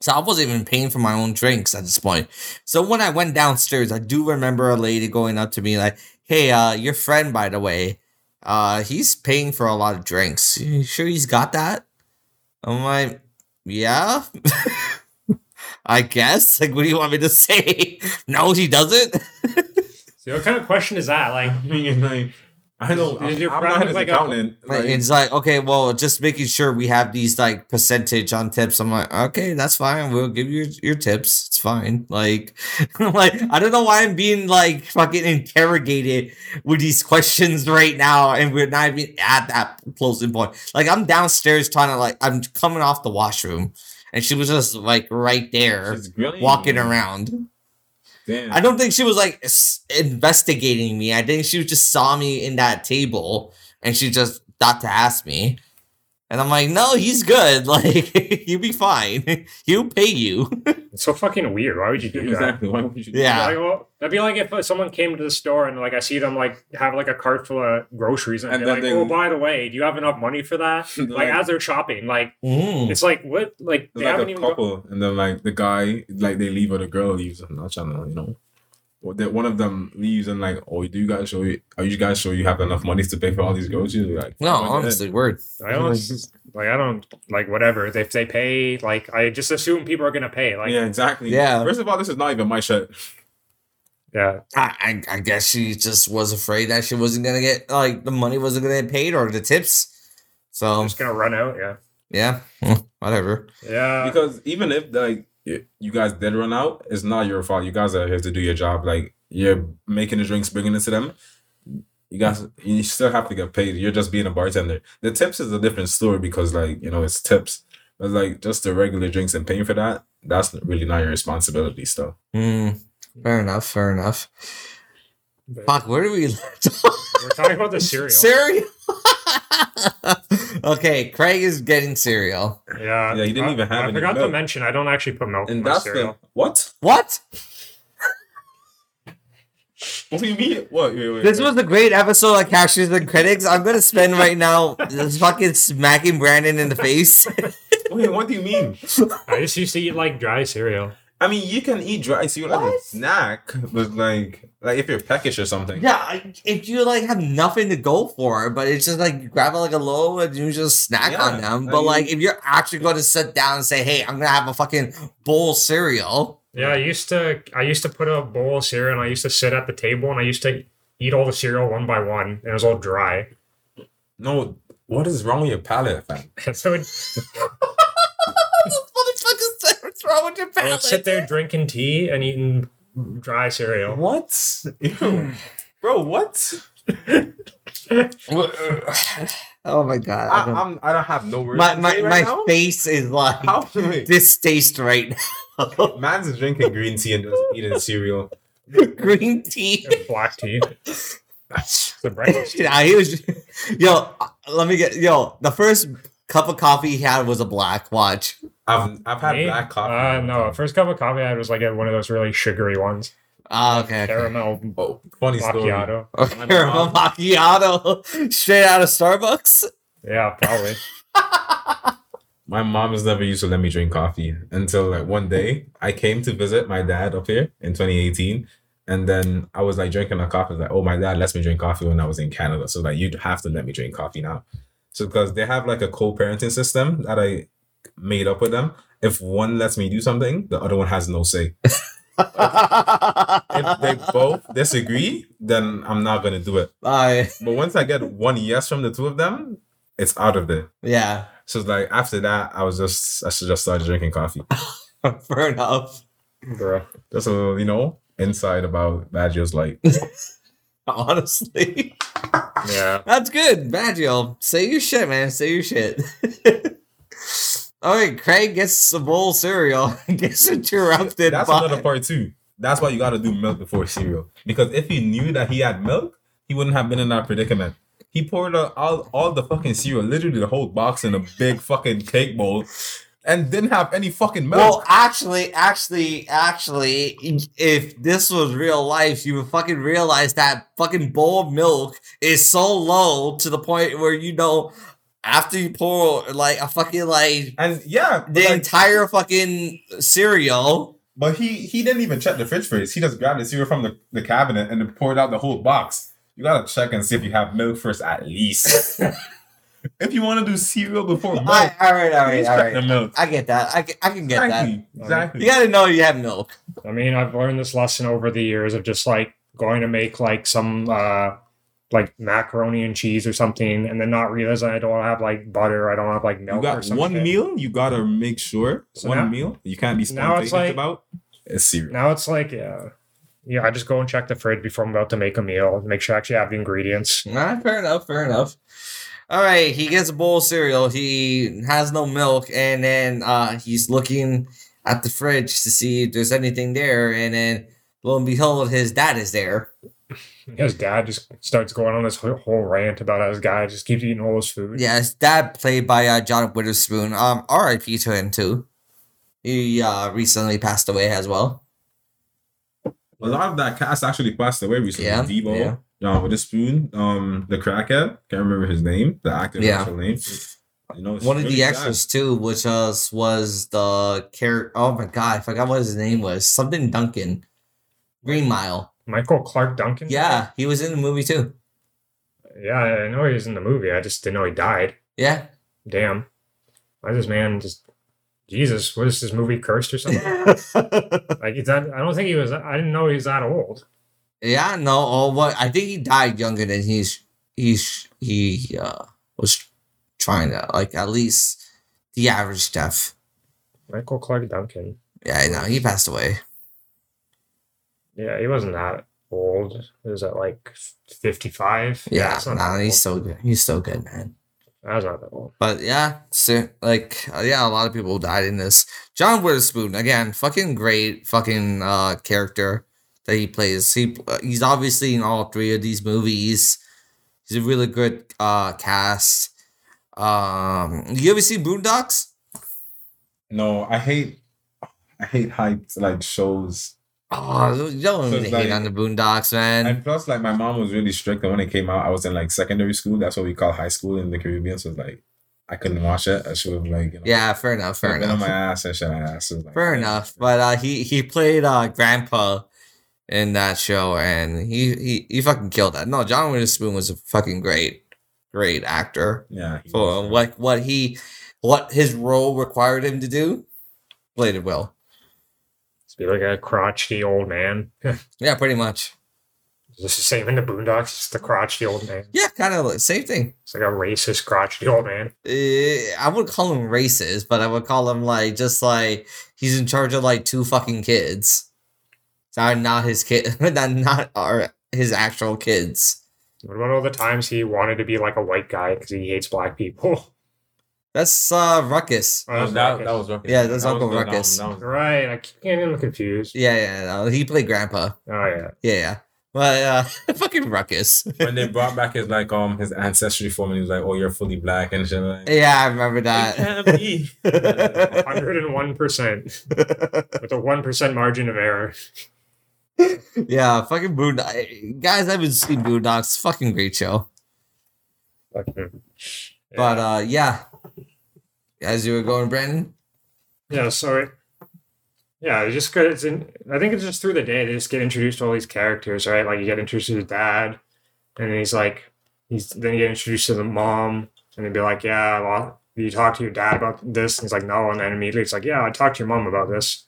So I wasn't even paying for my own drinks at this point. So when I went downstairs, I do remember a lady going up to me like, "Hey, uh, your friend, by the way, uh, he's paying for a lot of drinks. You sure he's got that?" I'm like, "Yeah." I guess. Like, what do you want me to say? no, he doesn't. So what kind of question is that? Like, like, I don't. Did I'm, your I'm friend not his like accountant. Like, like, it's like, okay, well, just making sure we have these like percentage on tips. I'm like, okay, that's fine. We'll give you your tips. It's fine. Like, like I don't know why I'm being like fucking interrogated with these questions right now, and we're not even at that closing point. Like, I'm downstairs trying to like, I'm coming off the washroom, and she was just like right there, she's walking you. around. Damn. I don't think she was like investigating me. I think she just saw me in that table and she just thought to ask me. And I'm like, no, he's good. Like, you'll be fine. He'll pay you. it's so fucking weird. Why would you do that? exactly. Why would you? do Yeah. Like, well, that'd be like if someone came to the store and like I see them like have like a cart full of groceries and, And they're like, then they- "Oh, by the way, do you have enough money for that?" like Like- as they're shopping, like Mm. it's like what? Like they like haven't a even. Go- couple, and then like the guy, like they leave or the girl leaves. I'm not trying to, you know. Well, that one of them leaves and like, oh, do you guys show you? Are you guys sure you have enough money to pay for all these groceries? Like, No, "Oh, honestly, word. I don't like. I don't like whatever. If they pay, like I just assume people are gonna pay. Like yeah, exactly. Yeah. First of all, this is not even my shit. yeah, I, I I guess she just was afraid that she wasn't gonna get like the money wasn't gonna get paid or the tips. So I'm just gonna run out. Yeah, yeah, whatever. yeah. because even if like y- you guys did run out, it's not your fault. You guys are here to do your job. Like you're making the drinks, bringing it to them. You guys, you still have to get paid. You're just being a bartender. The tips is a different story because like you know it's tips, but like just the regular drinks and paying for that, that's really not your responsibility. Still, Mm, fair enough. Fair enough. But Fuck, where do we? We're talking about the cereal. cereal. okay, Craig is getting cereal. Yeah, Yeah, he didn't I- even have I any forgot to mention I don't actually put milk in and my cereal. the what? What? What do you mean? What? Wait, wait, This wait. was a great episode of Cashiers and Critics. I'm gonna spend right now just fucking smacking Brandon in the face. Wait, what do you mean? I just used to eat like dry cereal. I mean, you can eat dry cereal as a snack, but like, like if you're peckish or something. yeah, if you like have nothing to go for, but it's just like you grab it like a low and you just snack Yeah, on them. I But mean- like if you're actually going to sit down and say, "Hey, I'm gonna have a fucking bowl of cereal," Yeah, I used to. I used to put a bowl of cereal and I used to sit at the table and I used to eat all the cereal one by one and it was all dry. No, what is wrong with your palate, fam? So it, What's wrong with your I would sit there drinking tea and eating dry cereal. What? Ew. Bro, what? oh my god! I, I don't- I'm, I don't have no words. my to my, say my now. face is like How? Distaste right now. Man's is drinking green tea and just eating cereal. Green tea. and black tea. That's the breakfast. yeah, he was. Yo, let me get. Yo, the first cup of coffee he had was a black. Watch. I've I've had Me? black coffee. Uh, no, first cup of coffee I had was like one of those really sugary ones. Ah, okay. okay. Caramel Oh, funny story. macchiato. My Caramel mom- macchiato, straight out of Starbucks. Yeah, probably. My mom has never used to let me drink coffee until like one day I came to visit my dad up here in 2018. And then I was like drinking a coffee. Like, oh, my dad lets me drink coffee when I was in Canada. So like, you'd have to let me drink coffee now. So because they have like a co-parenting system that I made up with them. If one lets me do something, the other one has no say. If they both disagree, then I'm not gonna do it. I But once I get one yes from the two of them, it's out of there. yeah, So it's like after that, I was just I should just started drinking coffee. fair enough. Bro. Just a little, you know, inside about Badger's like Honestly, Yeah. that's good. Baggio, say your shit, man. Say your shit. All right, Craig gets a bowl of cereal. gets interrupted. that's by- another part too. That's why you gotta do milk before cereal. Because if he knew that he had milk, he wouldn't have been in that predicament. He poured out all, all the fucking cereal, literally the whole box in a big fucking cake bowl, and didn't have any fucking milk. Well, actually, actually, actually, if this was real life, you would fucking realize that fucking bowl of milk is so low to the point where you know after you pour like a fucking like and yeah, the like, entire fucking cereal. but he he didn't even check the fridge first. He just grabbed the cereal from the, the cabinet and poured out the whole box. You gotta check and see if you have milk first, at least. if you want to do cereal before milk, I, all right, all right, please all check the milk. I get that. I, can- I can get that. Exactly. Exactly. You gotta know you have milk. I mean, I've learned this lesson over the years of just like going to make like some uh like macaroni and cheese or something, and then not realizing I don't have like butter, I don't have like milk You or got something. one meal. You gotta make sure So one now- meal. You can't be now it's spontaneous like- about. It's cereal. Now it's like yeah, yeah. I just go and check the fridge before I'm about to make a meal, make sure I actually have the ingredients. All right, fair enough, fair enough. All right, he gets a bowl of cereal. He has no milk, and then uh, he's looking at the fridge to see if there's anything there, and then lo and behold, his dad is there. His dad just starts going on this whole whole rant about how his guy just keeps eating all his food. Yeah, his dad played by uh, John Witherspoon. Um, R.I.P. to him too. He uh, recently passed away as well. A lot of that cast actually passed away recently. Yeah, Devo, yeah. John Witherspoon, um, the crackhead. Can't remember his name. The actor's Yeah. actual name. You know, it's One of the extras too, which was was the character. Oh my god, I forgot what his name was. Something Duncan. Green Mile. Michael Clarke Duncan. Yeah, he was in the movie too. Yeah, I know he was in the movie. I just didn't know he died. Yeah. Damn. Why is this man just Jesus? What is this movie cursed or something? like is that I don't think he was I didn't know he was that old. yeah, no, oh what I think he died younger than he's he's he uh was trying to like at least the average death. Michael Clarke Duncan. Yeah, I know, he passed away. Yeah, he wasn't that old. Was that like fifty five? Yeah, that's not nah, he's still good. He's so good, man. That's not that old. But yeah, so, like uh, yeah, a lot of people died in this. John Witherspoon again, fucking great, fucking uh character that he plays. He uh, he's obviously in all three of these movies. He's a really good uh cast. Um, you ever see Boondocks? No, I hate I hate hyped like shows. Oh, you don't So hate like- on the Boondocks, man. And plus, like my mom was really strict, and when it came out, I was in like secondary school. That's what we call high school in the Caribbean. So it's like I couldn't watch it. I should have like you know. yeah, fair enough, fair on enough. my ass and shit. Asked. It like, Fair enough. But uh, he he played uh grandpa in that show, and he he he fucking killed that. No, John Witherspoon was a fucking great, great actor Yeah. for was- what what he what his role required him to do. Played it well. Be like a crotchety old man. Yeah, pretty much. Is this the same in the Boondocks? Just the crotchety old man. Yeah, kind of like same thing. It's like a racist crotchety old man. Uh, I would call him racist, but I would call him like just like he's in charge of like two fucking kids. That are not his kid. That not are his actual kids. What about all the times he wanted to be like a white guy because he hates black people? That's uh Ruckus. Oh, That was, that's that, that was Ruckus. Yeah, that's That Uncle was the- that Ruckus. was- that was- right. I keep getting him confused. Yeah, yeah. No, he played Grandpa. Oh yeah. Yeah, yeah. But uh, fucking Ruckus. when they brought back his like um his ancestry form and he was like, "Oh, you're fully black" and shit. Like, yeah, I remember that. Hundred and one percent with a one percent margin of error. yeah, fucking Boondocks. Guys, I haven't seen Boondocks. Fucking great show. Fucking- But uh, yeah. As you were going, Brandon. Yeah, sorry. yeah, just good. It's in, I think it's just through the day they just get introduced to all these characters, right? Like you get introduced to his dad, and he's like, he's then you get introduced to the mom, and they'd be like, yeah, well, you talk to your dad about this, and he's like, no, and then immediately it's like, yeah, I talked to your mom about this,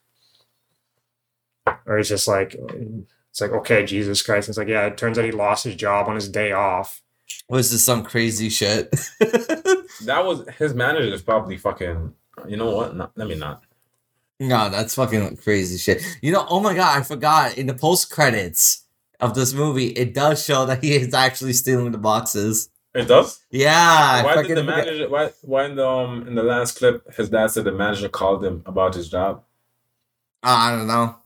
or it's just like, it's like, okay, Jesus Christ, and it's like, yeah, it turns out he lost his job on his day off. Was this some crazy shit? That was his manager is probably fucking. You know what? No, let me not. no, that's fucking crazy shit. You know, oh my god, I forgot. In the post credits of this movie, it does show that he is actually stealing the boxes. It does. Yeah. Why did the manager? Why? Why in the um in the last clip, his dad said the manager called him about his job. I don't know.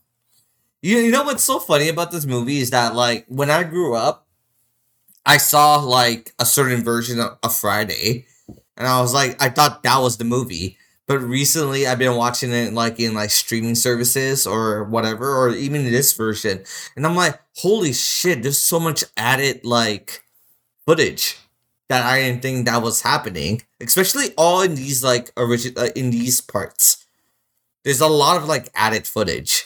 You, you know what's so funny about this movie is that like when I grew up, I saw like a certain version of, of Friday, and I was like, I thought that was the movie. But recently, I've been watching it like in like streaming services or whatever, or even this version, and I'm like, holy shit! There's so much added like footage that I didn't think that was happening, especially all in these like original uh, in these parts there's a lot of like added footage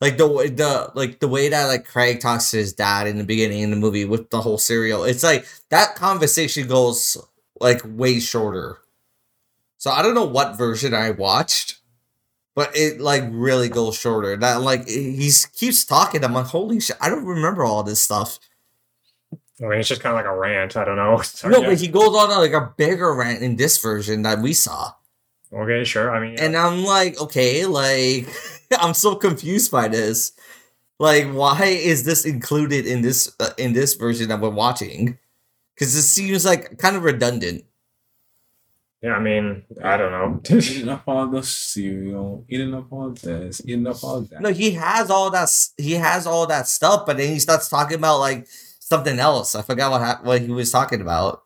like the way the like the way that like craig talks to his dad in the beginning in the movie with the whole cereal it's like that conversation goes like way shorter so i don't know what version i watched but it like really goes shorter that like he keeps talking i'm like holy shit i don't remember all this stuff I mean, it's just kind of like a rant. I don't know. So, no yeah. but he goes on like a bigger rant in this version that we saw okay, sure. I mean, yeah. And I'm like, okay, like I'm so confused by this. Like, why is this included in this uh, in this version that we're watching? Because it seems like kind of redundant. yeah, I mean, I don't know. eating up all the cereal, eating up all this, eating up all that. No, he has all that. He has all that stuff, but then he starts talking about like something else. I forgot what hap- what he was talking about.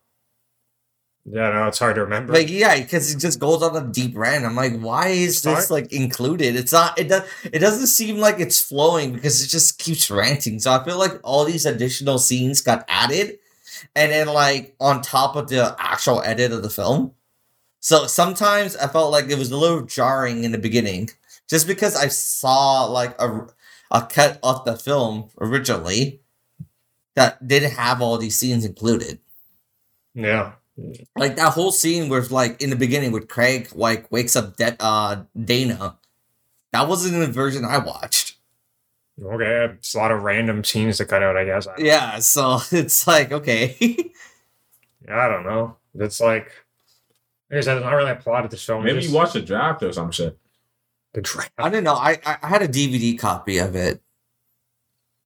Yeah, no, it's hard to remember. Like, yeah, because it just goes on a deep rant. I'm like, why is this like included? It's not. It does. It doesn't seem like it's flowing because it just keeps ranting. So I feel like all these additional scenes got added, and then like on top of the actual edit of the film. So sometimes I felt like it was a little jarring in the beginning, just because I saw like a. a cut of the film originally that didn't have all these scenes included. Yeah. Like that whole scene where like in the beginning with Craig like wakes up De- uh Dana. That wasn't in the version I watched. Okay. It's a lot of random scenes to cut out, I guess. I, Yeah, so it's like okay. yeah, I don't know. It's like, like I said, it's not really a plot of the show. Maybe Just you watched the draft or some shit. the draft. I don't know. I, I I had a DVD copy of it.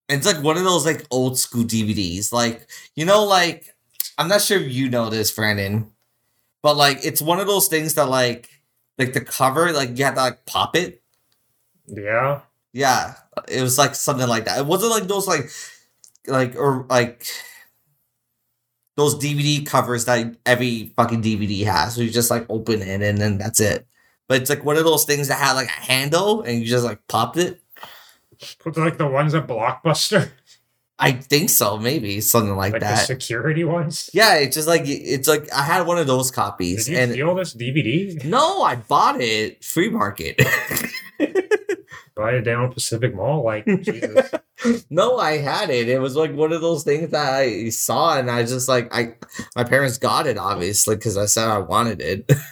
It's like one of those like old school DVDs. Like, you know, like I'm not sure if you know this, Brandon, but like it's one of those things that like like the cover, like you have to like pop it. Yeah. Yeah. It was like something like that. It wasn't like those like like or like those DVD covers that every fucking DVD has. So you just like open it and then that's it. But it's like one of those things that had like a handle and you just like popped it. Put like the ones at Blockbuster, I think so, maybe something like, like the that. security ones. yeah, it's just like it's like I had one of those copies. Did you and steal this DVD? no, I bought it free market. Buy it down Pacific Mall? Like, Jesus. no, I had it. It was like one of those things that I saw, and I just like I my parents got it obviously because I said I wanted it.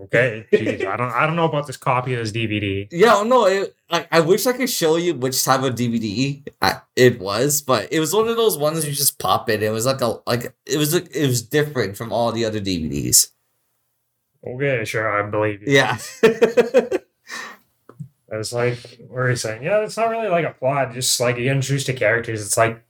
Okay. Jeez. I don't I don't know about this copy of this DVD. yeah, no, it, I I wish I could show you which type of DVD I, uh, it was, but it was one of those ones you just pop it. It was like a like it was like, it was different from all the other DVDs. Okay, sure, I believe you. Yeah. It's like what are you saying? Yeah, it's not really like a plot, just like you get introduced to characters. It's like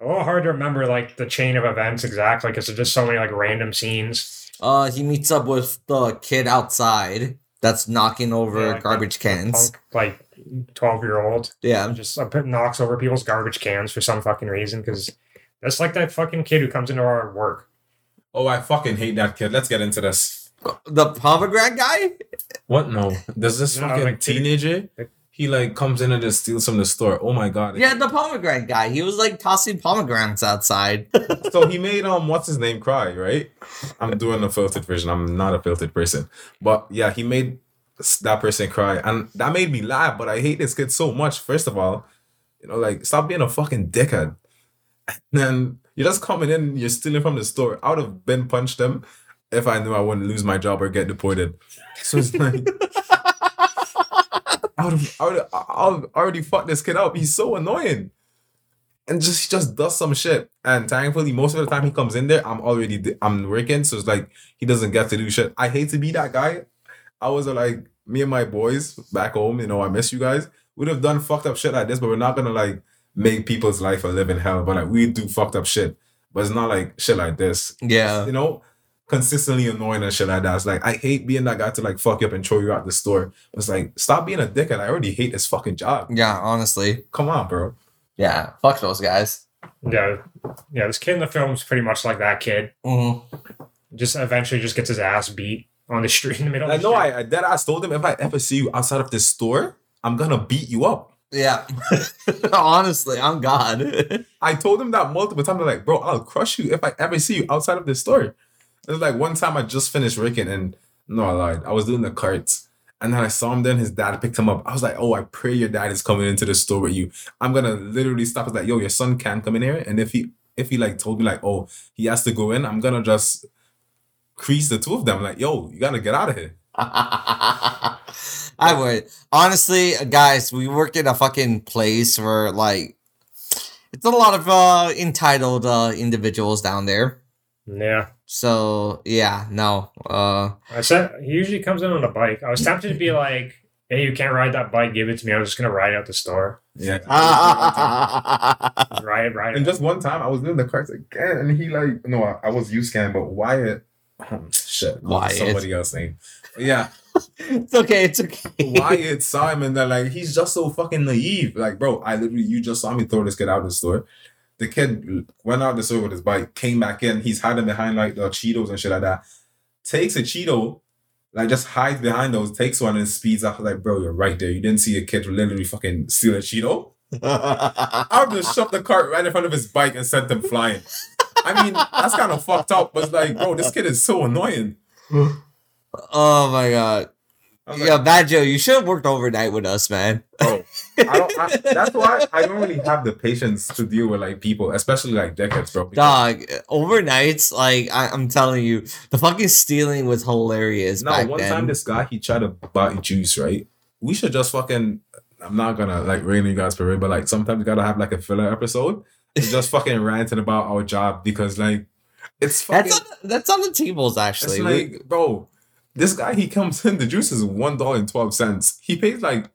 a little hard to remember like the chain of events exactly because there's just so many like random scenes. Uh, he meets up with the kid outside that's knocking over Yeah, like garbage cans. Punk, like twelve year old Yeah, just uh, knocks over people's garbage cans for some fucking reason because that's like that fucking kid who comes into our work. Oh, I fucking hate that kid. Let's get into this. the pomegranate guy. What? No. Does this No, fucking like, teenager? like- He like comes in and just steals from the store. Oh my god. Yeah, the pomegranate guy. He was like tossing pomegranates outside. so he made um what's his name cry, right? I'm doing a filtered version. I'm not a filtered person. But yeah, he made that person cry. And that made me laugh, but I hate this kid so much. First of all, you know, like stop being a fucking dickhead. And then you're just coming in, you're stealing from the store. I would have been punched him if I knew I wouldn't lose my job or get deported. So it's like I would have I would have I would already fucked this kid up. He's so annoying and just he just does some shit. And thankfully, most of the time he comes in there, I'm already di- I'm working, so it's like he doesn't get to do shit. I hate to be that guy. I was like me and my boys back home. You know, I miss you guys. We'd have done fucked up shit like this, but we're not gonna like make people's life a living hell. But like we do fucked up shit, but it's not like shit like this. yeah. You know. Consistently annoying and shit like that. It's like I hate being that guy to like fuck you up and throw you out the store. It's like stop being a dickhead. I already hate this fucking job. Yeah, honestly. Come on, bro. Yeah. Fuck those guys. Yeah, yeah. This kid in the film is pretty much like that kid. hmm Just eventually just gets his ass beat on the street in the middle. I of the know street. I, know I dead ass told him if I ever see you outside of this store, I'm gonna beat you up. Yeah. honestly, I'm God. I told him that multiple times. I'm like, bro, I'll crush you if I ever see you outside of this store. It was like one time I just finished working and no, I lied. I was doing the carts. And then I saw him then his dad picked him up. I was like, oh, I pray your dad is coming into the store with you. I'm gonna literally stop. I was like, yo, your son can't come in here. And if he if he like told me like, oh, he has to go in, I'm gonna just crease the two of them. Like, yo, you gotta get out of here. I would. Honestly, guys, we work in a fucking place where like it's a lot of uh entitled uh individuals down there. Yeah. So yeah, no. Uh I said he usually comes in on a bike. I was tempted to be like, "Hey, you can't ride that bike. Give it to me. I'm just gonna ride out the store. Yeah. Ride, ride." And it. just one time, I was doing the cards again, and he like, no, I, I was you scan, but Wyatt, shit, Wyatt. somebody else name. Yeah, it's okay, it's okay. Wyatt Simon. That like he's just so fucking naive. Like, bro, I literally you just saw me throw this kid out of the store. The kid went out the store with his bike, came back in. He's hiding behind like the Cheetos and shit like that. Takes a Cheeto, like just hides behind those, takes one and speeds up. Like, bro, you're right there. You didn't see a kid literally fucking steal a Cheeto. I would just shoved the cart right in front of his bike and sent him flying. I mean, that's kind of fucked up, but like, bro, this kid is so annoying. oh my god. Like, Yeah, Baggio, you should have worked overnight with us, man. bro, I don't. I, that's why I don't really have the patience to deal with like people, especially like dickheads, bro. Dog, overnights, like I, I'm telling you, the fucking stealing was hilarious No, one then. time this guy he tried to buy juice, right? We should just fucking. I'm not gonna like rain you guys parade, but like sometimes you gotta have like a filler episode. It's just fucking ranting about our job because like it's fucking. that's on, that's on the tables actually. like, bro, this guy he comes in, the juice is one dollar and twelve cents. He pays like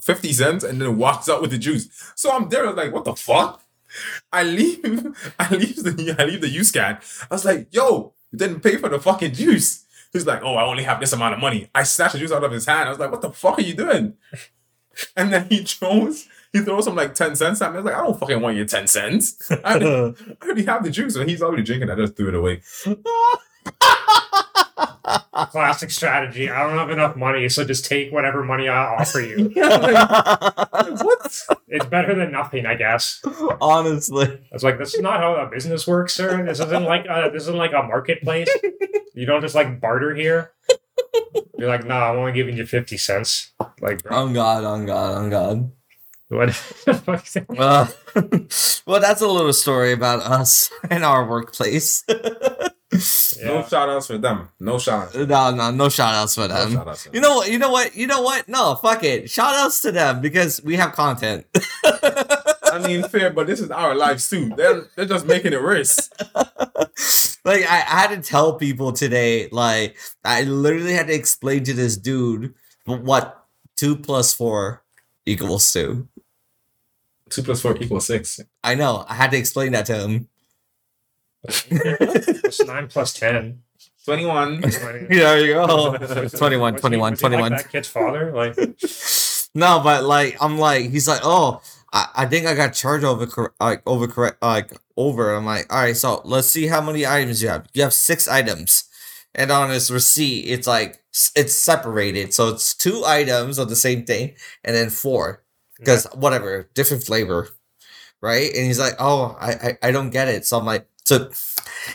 fifty cents and then walks out with the juice. So I'm there, I was like, what the fuck? I leave, I leave the I leave the UScan. I was like, yo, you didn't pay for the fucking juice. He's like, oh, I only have this amount of money. I snatched the juice out of his hand. I was like, what the fuck are you doing? And then he throws, he throws him like 10 cents at me. I was like, I don't fucking want your 10 cents. I already, I already have the juice. And he's already drinking. I just threw it away. Classic strategy. I don't have enough money, so just take whatever money I offer you. what? It's better than nothing, I guess. Honestly. It's like this is not how a business works, sir. This isn't like a, this isn't like a marketplace. You don't just like barter here. You're like, nah, I'm only giving you fifty cents. Like, bro, On God, on God, on God. what? Uh, well, that's a little story about us and our workplace. No yeah. shout outs for them. No shout outs. no, no, no shout outs for them. outs. You know what? You know what? You know what? No, fuck it. Shout outs to them because we have content. I mean, fair, but this is our lives too. They're, they're just making it worse. like I, I had to tell people today, like I literally had to explain to this dude what two plus four equals two. Two plus four equals six. I know. I had to explain that to him. It's nine plus ten. 21. there you go. 21, 21, he- was he 21. Like that kid's father, like No, but like I'm like he's like, oh, I, I think I got charged over cor- like over correct like over. I'm like, all right, so let's see how many items you have. You have six items, and on his receipt, it's like it's separated, so it's two items of the same thing, and then four because whatever different flavor, right? And he's like, oh, I, I I don't get it. So I'm like, so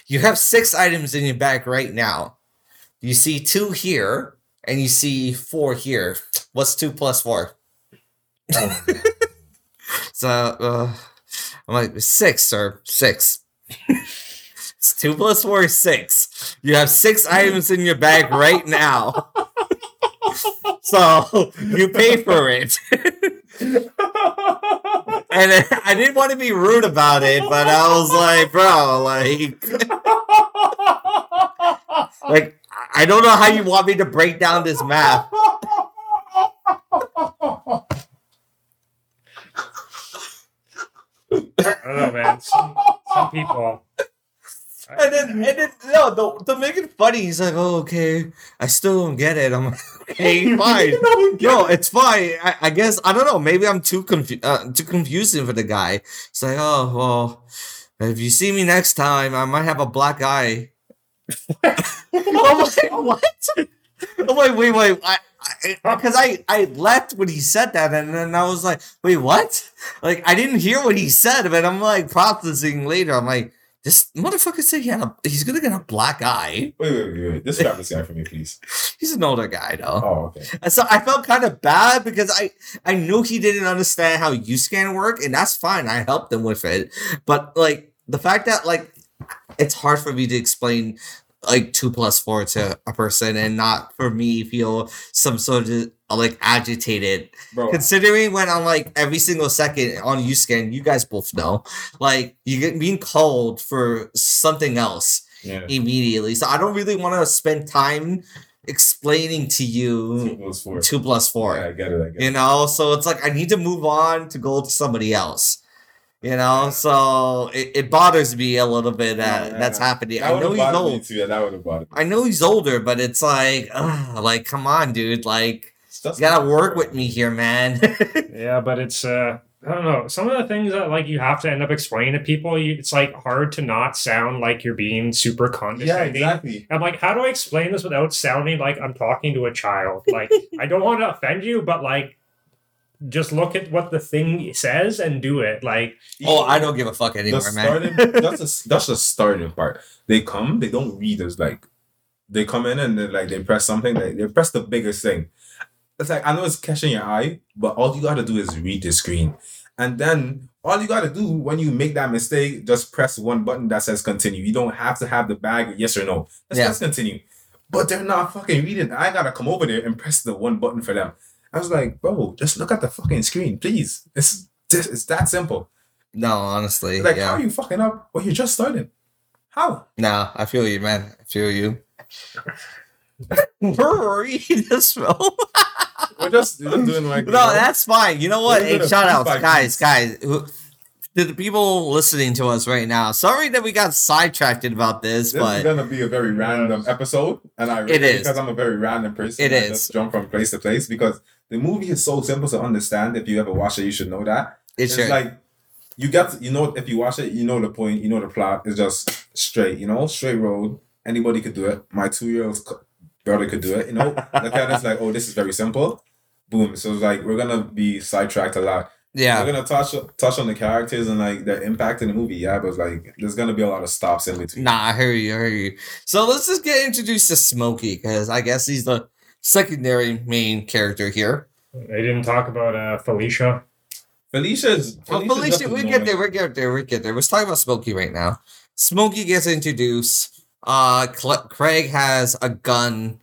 you have six items in your bag right now. You see two here, and you see four here. What's two plus four? So uh, I'm like six, or six. it's two plus four is six. You have six items in your bag right now. so you pay for it. and I didn't want to be rude about it, but I was like, bro, like, like I don't know how you want me to break down this math. I don't know, man. Some, some people. And then, and then, no, to, to make it funny, he's like, "Oh, okay, I still don't get it." I'm like, "Okay, fine, no, it's fine. I, I guess I don't know. Maybe I'm too confu- uh, too confusing for the guy." It's like, "Oh, well, if you see me next time, I might have a black eye." I'm like, "What?" I'm like, "Wait, wait, I." Because I, I left when he said that, and then I was like, "Wait, what?" Like I didn't hear what he said, but I'm like processing later. I'm like, this motherfucker said he had a he's gonna get a black eye. Wait, wait, wait, wait. Describe this guy for me, please. He's an older guy though. Oh, okay. And so I felt kind of bad because I I knew he didn't understand how UScan work, and that's fine. I helped him with it. But like the fact that like it's hard for me to explain like two plus four to a person and not for me feel some sort of like agitated Bro, considering when I'm like every single second on you UScan, you guys both know, like you get being called for something else yeah. immediately. So I don't really want to spend time explaining to Two you plus four. two plus four. Yeah, I get it. I get You it. know, so it's like I need to move on to go to somebody else. You know, so it, it bothers me a little bit that Yeah, that's happening. That I know he's old. too. Yeah, that would have bothered me. I know he's older, but it's like, ugh, like, come on, dude. Like, It's you gotta work with me here, man. Yeah, but it's uh I don't know. Some of the things that like you have to end up explaining to people, you, it's like hard to not sound like you're being super condescending. Yeah, condescending. exactly. I'm like, how do I explain this without sounding like I'm talking to a child? Like, I don't want to offend you, but like, just look at what the thing says and do it. Like, oh, I don't give a fuck the anymore, man. that's the that's the starting part. They come, they don't read as like they come in and they like they press something, they, they press the biggest thing. it's like I know it's catching your eye, but all you gotta do is read the screen. And then all you gotta do when you make that mistake, just press one button that says continue. You don't have to have the bag yes or no. Let's Yeah. continue. But they're not fucking reading. I gotta come over there and press the one button for them. I was like, bro, just look at the fucking screen, please. It's just it's that simple. No, honestly, Like, yeah. how are you fucking up when you're just starting? How? No, I feel you, man. I feel you. Where are you this film? We're just, we're just doing like no, know, that's fine. You know what? Hey, shout piece outs, guys, guys. Who, to the people listening to us right now, sorry that we got sidetracked about this, This but it's gonna be a very random episode, and I It is. because I'm a very random person. It I is. just jump from place to place because the movie is so simple to understand. If you ever watch it, you should know that. it's, It's like you got to, you know if you watch it, you know the point, you know the plot. It's just straight, you know, straight road. Anybody could do it. My two year old brother could do it. You know, at it, it's like, oh, this is very simple. Boom. So it's like we're gonna be sidetracked a lot. yeah. We're gonna touch touch on the characters and like their impact in the movie. Yeah, but like there's gonna be a lot of stops in between. Nah, I hear you, I hear you. So let's just get introduced to Smokey because I guess he's the secondary main character here. They didn't talk about uh, Felicia. Felicia's. Well, Felicia's just Felicia, we get there, we get there, we get there. Let's talk about Smokey right now. Smokey gets introduced. Uh, Cl- Craig has a gun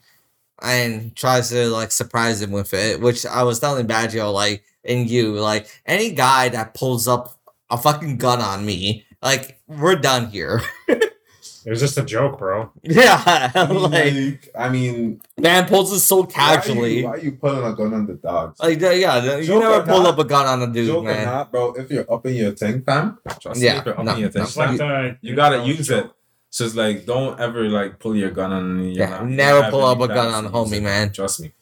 and tries to like surprise him with it, which I was telling Baggio, like, and you, like, any guy that pulls up a fucking gun on me, like, we're done here. It was just a joke, bro. yeah, I mean, like, like, I mean, man pulls it so why are, casually. you, why are you pulling a gun on the dogs? Like, yeah, yeah, you never pull not- up a gun on a dude, Joke or man. not, bro. If you're up in your thing, fam, trust Yeah, me. If you're up no, in your thing, no. Like fam, the you gotta use it. So it's like, don't ever like pull your gun on. You're Yeah, not- never don't pull up a gun on to homie, man. Trust me.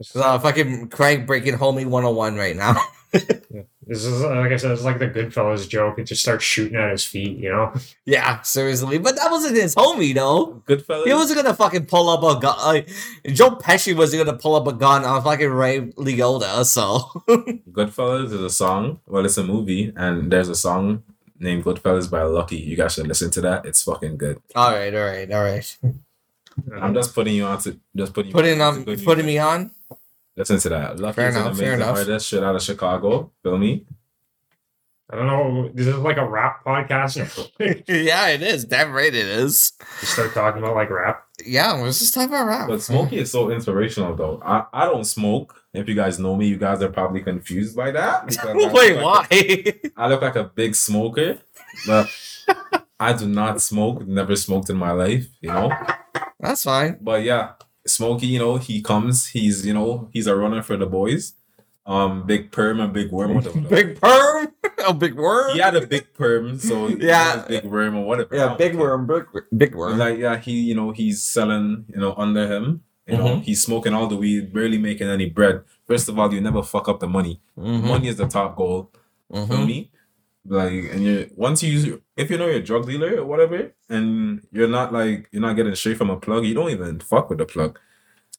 So, uh, fucking crank breaking homie 101 right now. This is like I said, it's like the Goodfellas joke. It just starts shooting at his feet, you know. yeah, seriously. But that wasn't his homie, though. Goodfellas. He wasn't gonna fucking pull up a gun. Like, Joe Pesci wasn't gonna pull up a gun on fucking Ray Liotta, so. Goodfellas is a song. Well, it's a movie, and there's a song named Goodfellas by Lucki. You guys should listen to that. It's fucking good. alright, alright, alright. I'm just putting you on to just putting you Putting, on to putting music. me on? Listen to that. Lucki Fair is an enough, fair amazing enough. artist, straight out of Chicago. Feel me? I don't know. This is like a rap podcast. yeah, it is. Damn right it is. Just start talking about like rap. Yeah, let's just talk about rap. But Smokey is so inspirational, though. I, I don't smoke. If you guys know me, you guys are probably confused by that. because I look Wait, like a- why? I look like a big smoker, but I do not smoke. Never smoked in my life, you know. That's fine. But yeah, Smokey, you know, he comes. He's you know he's a runner for the boys. Um, big perm and big worm. Whatever. Big perm? A big worm? He had a big perm, so Yeah. big worm or whatever. Yeah, big worm, big, big worm. Like yeah, he you know he's selling you know under him. You know Mhm. he's smoking all the weed, barely making any bread. First of all, you never fuck up the money. Mhm, Money is the top goal. mhm. Feel me? Like and you once you use if you know you're a drug dealer or whatever, and you're not like you're not getting straight from a plug, you don't even fuck with the plug.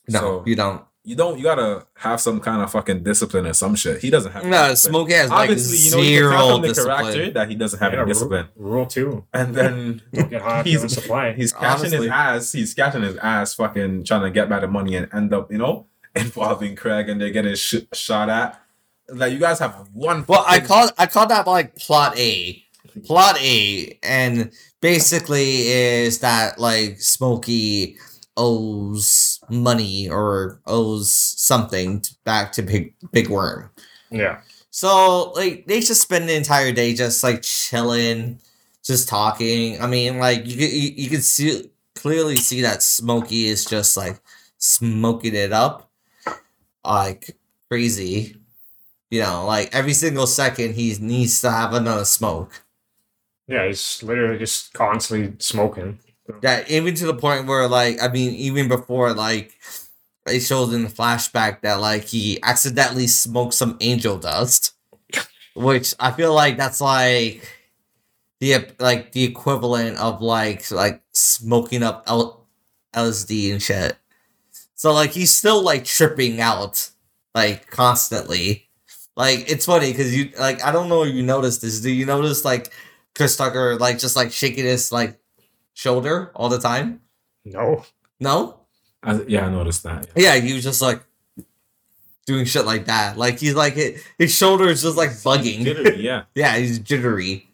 No, So you don't. you don't you gotta have some kind of fucking discipline or some shit. He doesn't have No, discipline. Smokey has like Obviously, you know, you can zero tell from the discipline. character that he doesn't have Yeah, any discipline. Rule two: And then don't get high if you He's- don't supply. he's catching Honestly. his ass, he's catching his ass fucking trying to get by the money and end up, you know, involving Craig and they're getting sh- shot at. Like you guys have one Well, I fucking- call I call that like plot A. Plot A, and basically is that like Smokey owes money or owes something back to Big Big Worm. yeah, So like they just spend the entire day just like chilling, just talking. I mean, like you you, you can see clearly see that Smokey is just like smoking it up, like crazy. You know, like every single second he needs to have another smoke. yeah. He's literally just constantly smoking. Yeah, even to the point where like I mean, even before like it shows in the flashback that like he accidentally smoked some angel dust, which I feel like that's like the like the equivalent of like like smoking up L- LSD and shit. So like he's still like tripping out like constantly. Like it's funny because you like I don't know if you noticed this. Do you notice like Chris Tucker like just like shaking his like shoulder all the time? No, No? I- yeah, I noticed that. Yeah, he was just like doing shit like that. Like he's like it, his shoulder is just like bugging. Jittery, yeah. yeah, he's jittery.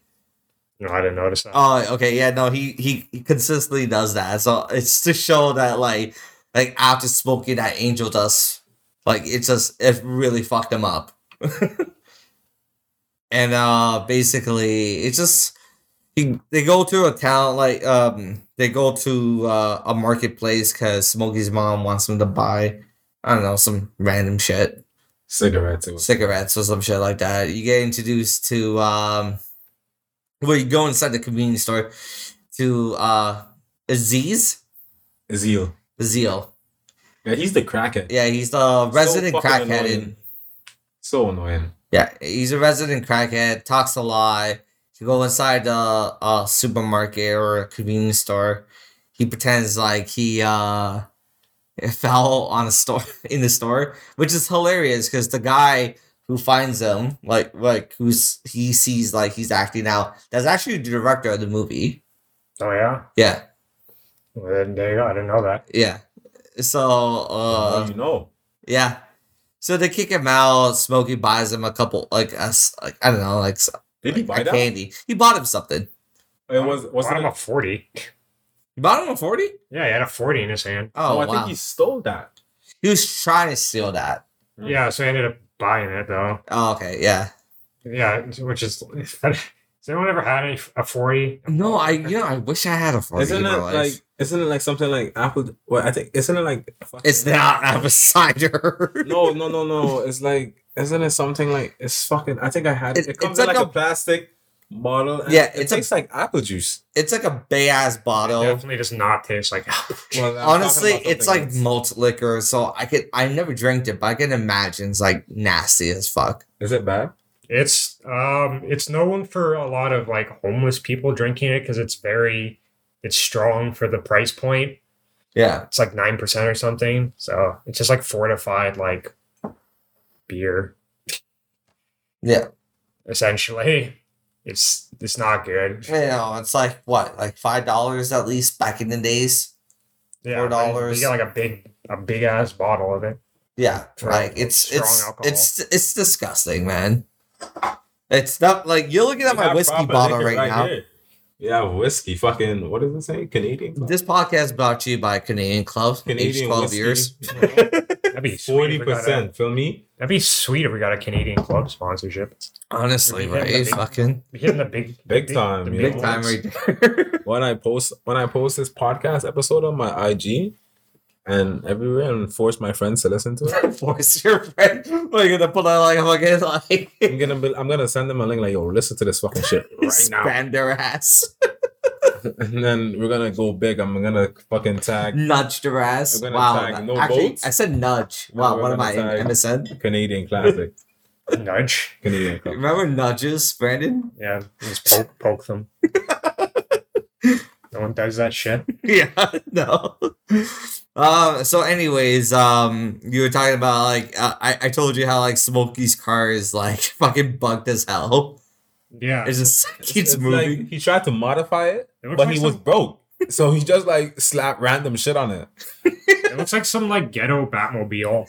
No, I didn't notice that. Oh, okay, yeah, no, he, he he consistently does that. So it's to show that like like after smoking that angel dust, like it just it really fucked him up. and uh basically it's just he, they go to a town like um they go to uh, a marketplace because Smokey's mom wants them to buy I don't know some random shit Cigarettes. Was. cigarettes or some shit like that. You get introduced to um well you go inside the convenience store to uh Aziz Zeal. Ezal. Yeah, he's the crackhead. Yeah, he's the resident fucking crackhead annoying. in So annoying. Yeah, he's a resident crackhead, talks a lot. You go inside the uh, supermarket or a convenience store. He pretends like he uh fell on a store in the store, which is hilarious because the guy who finds him, like like who's he sees like he's acting out, that's actually the director of the movie. oh yeah. Yeah, Well, then there you go. I didn't know that. yeah. So uh How you know? yeah. So they kick him out. Smokey buys him a couple like us like I don't know like s- Did he like, buy a that? candy. He bought him something. It was was Bought him a forty. You bought him a 40? Yeah, he had a forty in his hand. Oh, Oh, I wow. think he stole that. He was trying to steal that. Hmm. Yeah, so I ended up buying it though. Oh, okay, yeah. Yeah, which is. Has anyone ever had any, a forty? No, I you know I wish I had a 40 Isn't in it my life. like? Isn't it like something like apple? Well, I think isn't it like? it's not apple cider. No, no, no, no. It's like, isn't it something like? It's fucking. I think I had it. It- It comes it's in like like, a- a, plastic bottle. and Yeah, it it's a- tastes like apple juice. it's like a bay ass It bottle. definitely does not taste like apple. Well, Honestly, it's like else. malt liquor, so I could I never drank it, but I can imagine it's like nasty as fuck. Is it bad? It's um, it's known for a lot of like homeless people drinking it because it's very, it's strong for the price point. Yeah. It's like nine percent or something. So it's just like fortified like beer. Yeah. Essentially, it's it's not good. You know, it's like what, like five dollars at least back in the days. Yeah, $4. You get like a big a big ass bottle of it. Yeah, For like it's strong it's alcohol. it's it's disgusting, man. It's not like you're looking at You my whiskey bottle liquor right, now. here. Yeah, whiskey. Fucking. What does it say? Canadian. Club? This podcast brought to you by Canadian Club, aged Canadian 12 whiskey. years. That'd be Forty if we got a- percent. Feel me? That'd be sweet if we got a Canadian club sponsorship. Honestly, Yeah, right? big- Fucking We hitting the big, Big the time, the you big time right there. When I post when I post this podcast episode on my IG and everywhere and force my friends to listen to it. Force your friend. We're gonna put out like a fucking like I'm gonna be, I'm gonna send them a link like yo listen to this fucking shit right now spam their ass, and then we're gonna go big I'm gonna fucking tag nudge their ass. We're gonna Wow, tag no actually, boats. I said nudge. Wow, what am gonna I in MSN? Canadian classic nudge. Canadian Club. Remember nudges, Brandon? Yeah, just poke poke them. No one does that shit. yeah, no. Um. So, anyways, um, you were talking about like uh, I I told you how like Smokey's car is like fucking bugged as hell. Yeah, It just keeps It's moving. like he tried to modify it It but like he was broke so he just like slapped random shit on it it looks like some like ghetto Batmobile.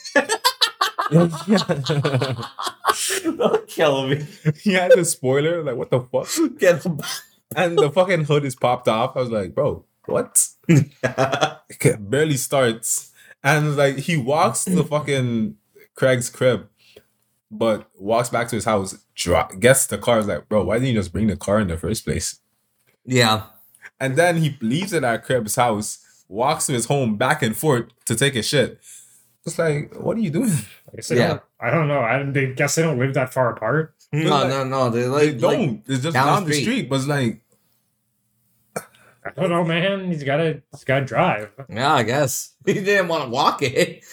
Don't kill me. he had the spoiler like what the fuck Get him. And the fucking hood is popped off I was like bro what it barely starts. And like he walks to the fucking Craig's crib, but walks back to his house, dro- gets the car, is like, bro, why didn't you just bring the car in the first place? yeah. And then he leaves it at Craig's house, walks to his home back and forth to take a shit. It's like, what are you doing? I guess Yeah. don't, I don't know. I they guess they don't live that far apart. No, like- no, no. They're They like, don't. like it's just down the down, the street. street. But it's like, I don't know, man. He's gotta he's gotta drive. yeah, I guess he didn't want to walk it.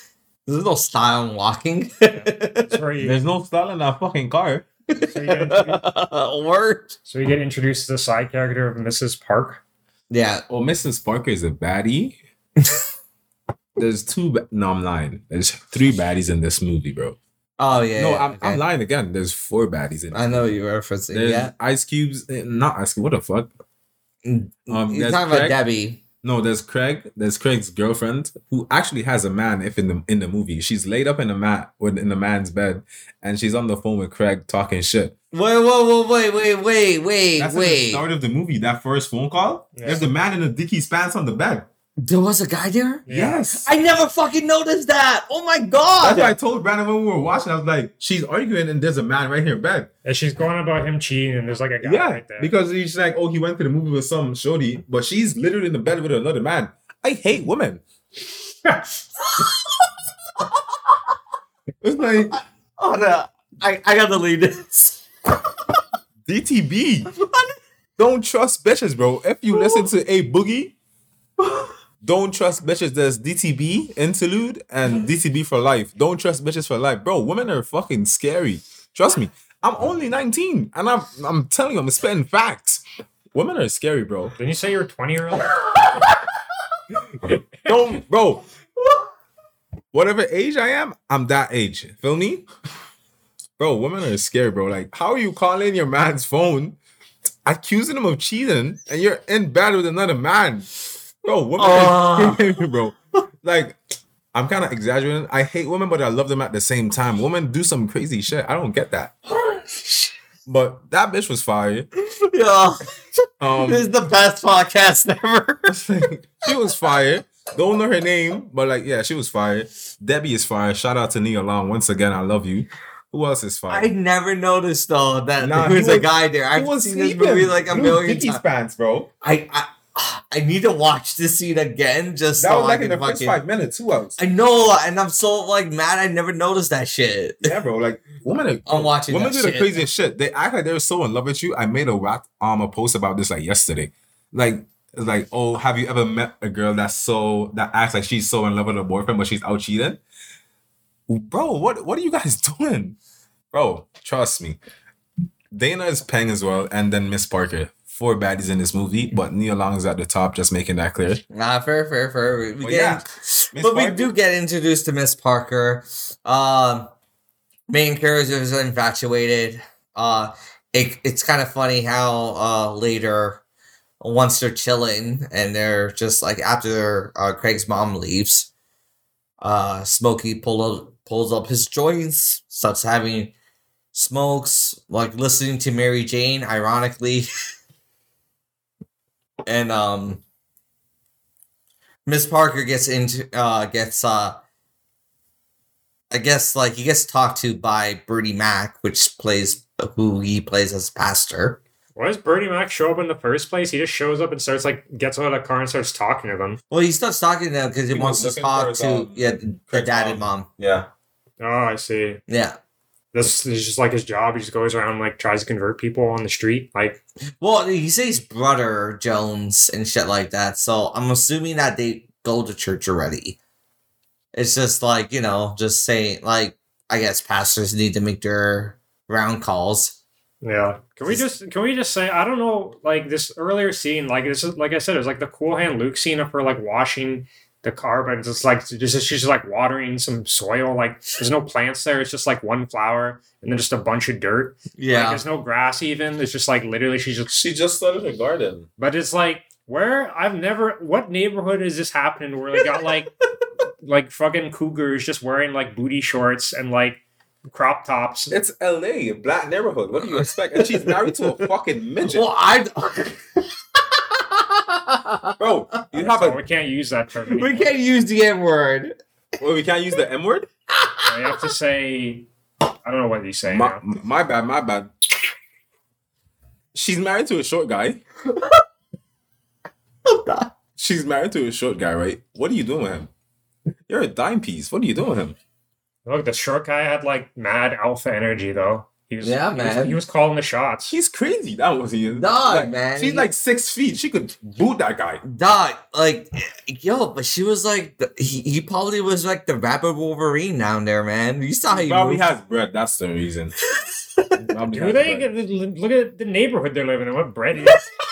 There's no style in walking. That's where you, there's no style in that fucking car. so, you get Word. so you get introduced to the side character of Mrs. Park. Yeah. Well, Mrs. Parker is a baddie. There's two. Ba- no, I'm lying. There's three baddies in this movie, bro. Oh yeah. no, yeah, I'm, okay. I'm lying again. There's four baddies in it. I know you're referencing. There's yeah. Ice Cubes. eh, Not Ice Cube. What the fuck? Um, You're there's talking about Debbie. No, there's Craig. There's Craig's girlfriend who actually has a man. If in the in the movie, she's laid up in a mat with in the man's bed, and she's on the phone with Craig talking shit. Wait, wait, wait, wait, wait, wait, That's at the start of the movie. That first phone call. Yeah. There's the man in the Dickies pants on the bed. There was a guy there? Yes. I never fucking noticed that. Oh my god. That's god. why I told Brandon when we were watching. I was like, she's arguing, and there's a man right here in bed. And she's going about him cheating, and there's like a guy Yeah, right there. because he's like, oh, he went to the movie with some shorty, but she's literally in the bed with another man. I hate women. It's like Oh no. I, I gotta leave this. DTB. don't trust bitches, bro. If you listen to a boogie, don't trust bitches. There's DTB interlude and mm-hmm. DTB for life. Don't trust bitches for life, bro. Women are fucking scary. Trust me. I'm only 19, and I'm I'm telling you, I'm spitting facts. Women are scary, bro. Didn't you say you were 20 year old? Don't, bro. Whatever age I am, I'm that age. Feel me? Bro, women are scary, bro. Like, how are you calling your man's phone, accusing him of cheating, and you're in bed with another man? Bro, women scary, bro. Like, I'm kind of exaggerating. I hate women, but I love them at the same time. Women do some crazy shit. I don't get that. But that bitch was fire. Yeah. Um, This is the best podcast ever. she was fire. Don't know her name, but like, yeah, she was fire. Debbie is fire. Shout out to Nia Long. Once again, I love you. Who else is fire? I never noticed though that Nah, there he was a guy there. He I've was seen this sleeping. movie like a He million times. pants, bro. I, I I need to watch this scene again just That so was like I in the first five minutes. Who else? I know, and I'm so like mad. I never noticed that shit. Yeah, bro. Like women are I'm watching women do the craziest shit. They act like they're so in love with you. I made a rap um a post about this like yesterday. Like like, oh, have you ever met a girl that's so that acts like she's so in love with her boyfriend, but she's out cheating? Bro, what what are you guys doing? Bro, trust me. Dana is Peng as well, and then Miss Parker. Four baddies in this movie, but Nia Long is at the top, just making that clear. Nah, fair, fair, fair. We, we Well, get yeah. but we do get introduced to Miss Parker. Um, main character is infatuated. Uh, it, it's kind of funny how uh later, once they're chilling and they're just like after uh, Craig's mom leaves, uh, Smokey pull up, pulls up his joints, starts having smokes, like listening to Mary Jane, ironically. and um Miss Parker gets into uh gets uh I guess like he gets talked to by Bernie Mac, which plays who he plays as pastor. Why does Bernie Mac show up in the first place? He just shows up and starts like gets out of the car and starts talking to them. Well, he starts talking to them because he He wants to talk to um, yeah the Craig's dad and mom. Yeah. Oh, I see. Yeah. This is just like his job. He just goes around like tries to convert people on the street. Like, Well, he says brother Jones and shit like that. So I'm assuming that they go to church already. It's just like, you know, just saying like I guess pastors need to make their round calls. yeah. Can we just can we just say I don't know like this earlier scene like this is like I said it was like the cool hand Luke scene of her like washing the car, but it's just like just she's just like watering some soil. Like there's no plants there. It's just like one flower and then just a bunch of dirt. Like, Yeah. there's no grass even. It's just like literally she's just She just started a garden. But it's like where I've never. What neighborhood is this happening where they got like like fucking cougars just wearing like booty shorts and like crop tops? It's LA, black neighborhood. What do you expect? And she's married to a fucking midget. well, I Bro, you have So a we can't use that term. we can't use the M word. well, we can't use the M word? You have to say. I don't know what you say My, now. my bad, my bad. She's married to a short guy. She's married to a short guy, right? What are you doing with him? You're a dime piece. What are you doing with him? Look, the short guy had like mad alpha energy though. He was, Yeah, he was- man. he was calling the shots. He's crazy. That was he. Dog, Like, man. She's like six feet. She could boot that guy. Dog, like, yo, but she was like, he, he probably was like the rapper Wolverine down there, man. You saw how he Probably moved. has bread. That's the reason. Do they bread. look at the neighborhood they're living in? What bread is?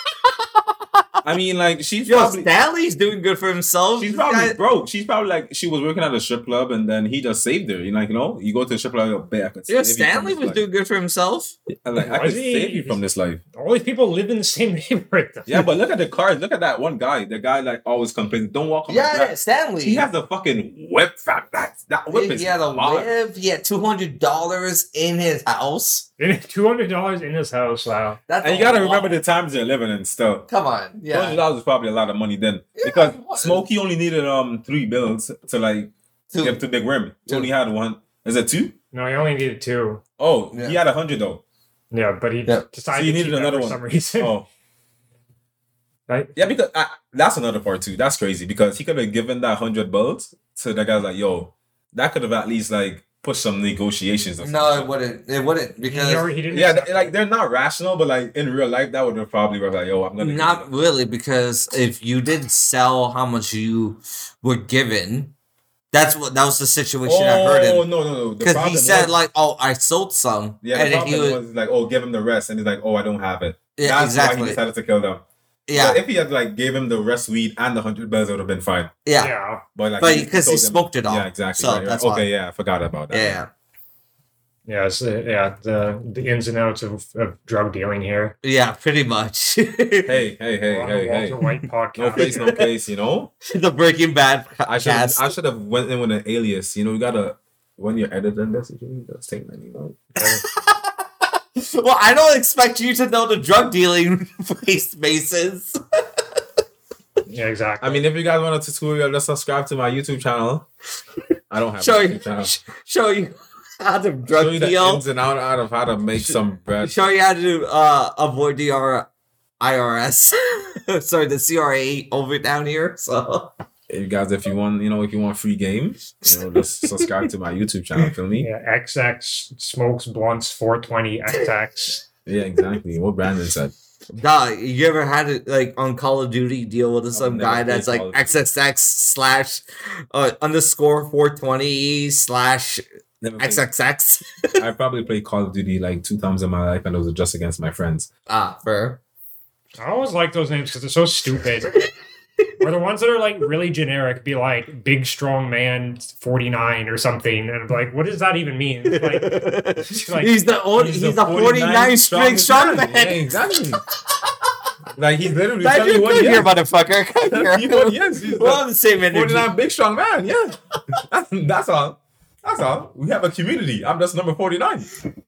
I mean, like she's Yo, probably Stanley's doing good for himself. she's probably guy- broke. She's probably like she was working at a strip club and then he just saved her. You know, like you know, you go to the strip club, like, "Babe, I could yeah, save you from Stanley was life." doing good for himself. I'm like I could he? save you from this life. All these people live in the same neighborhood. though. Yeah, but look at the cars. Look at that one guy. The guy like always complains, "Don't walk on my Yeah, grass." Stanley. He has the fucking whip. Fam. That that whip he, is he had a lot. live. He had two hundred dollars in his house. Two hundred dollars in his house. Wow. That's And you gotta remember the times they're living in still. Come on, Two hundred yeah. dollars is probably a lot of money then, Yeah, because it. Smokey only needed um three bills to like Two. give to Big Rim. He only had one. Is it two? No, he only needed two. Oh, Yeah. he had a hundred though. Yeah, but he Yeah. decided So you needed keep another one for one. some reason. Oh, Right? yeah, because I, that's another part too. That's crazy because he could have given that hundred bills to the guy's like, yo, that could have at least like pushed some negotiations. Or No, something. it wouldn't. It wouldn't He, because already- he didn't. Yeah, accept th- like they're not rational, but like in real life, that would have probably been like, "Yo, I'm gonna." not really because if you didn't sell how much you were given, that's what that was the situation I heard Oh him. no, no, no! Because he said was- like, "Oh, I sold some," "Yeah." The and then problem he was, was, like, "Oh, give him the rest," and he's like, "Oh, I don't have it." yeah, That's why he decided to kill them. Yeah, But if he had like gave him the rest weed and the hundred bells, it would have been fine. yeah, Yeah. But like, But because he told them- smoked it all, Yeah, exactly. So right, right. that's okay. why. Yeah, I forgot about that. yeah, Yeah, it's, uh, yeah, the the ins and outs of, of drug dealing here. yeah, pretty much. Hey, hey, hey, We're hey, Walter hey! White podcast. No face, no case. You know, the Breaking Bad I should. I should have went in with an alias. You know, you gotta when you're editing this, you just take that. You know. well, I don't expect you to know the drug dealing face bases. Yeah, exactly. I mean, if you guys want a tutorial, just subscribe to my YouTube channel. I don't have Show a you, YouTube channel. show you how to drug Show you the ins and out, out of how to make some bread. show you how to uh, avoid the IRS. Sorry, the CRA over down here. So You guys, if you want, you know, if you want free games, you know, just subscribe to my YouTube channel. Feel me? yeah, XX smokes blunts 420 XX. Yeah, exactly. What Brandon said. Nah, you ever had it like on Call of Duty deal with some guy that's like Call of Duty. XXX slash uh, underscore 420 slash Never XXX? I probably played Call of Duty like two times in my life, and it was just against my friends. Ah, fair. I always like those names because they're so stupid. Or the ones that are like really generic, be like big strong man 49 or something. And I'm like, what does that even mean? Like, like- he's the only, he's, the 49 string strong man. Yeah, exactly. like he's literally Glad telling you're you what good he here, is. motherfucker. Come here. He what he. He's We're the the same energy. 49 big strong man. Yeah, that's, that's all. That's all. We have a community. I'm just number 49.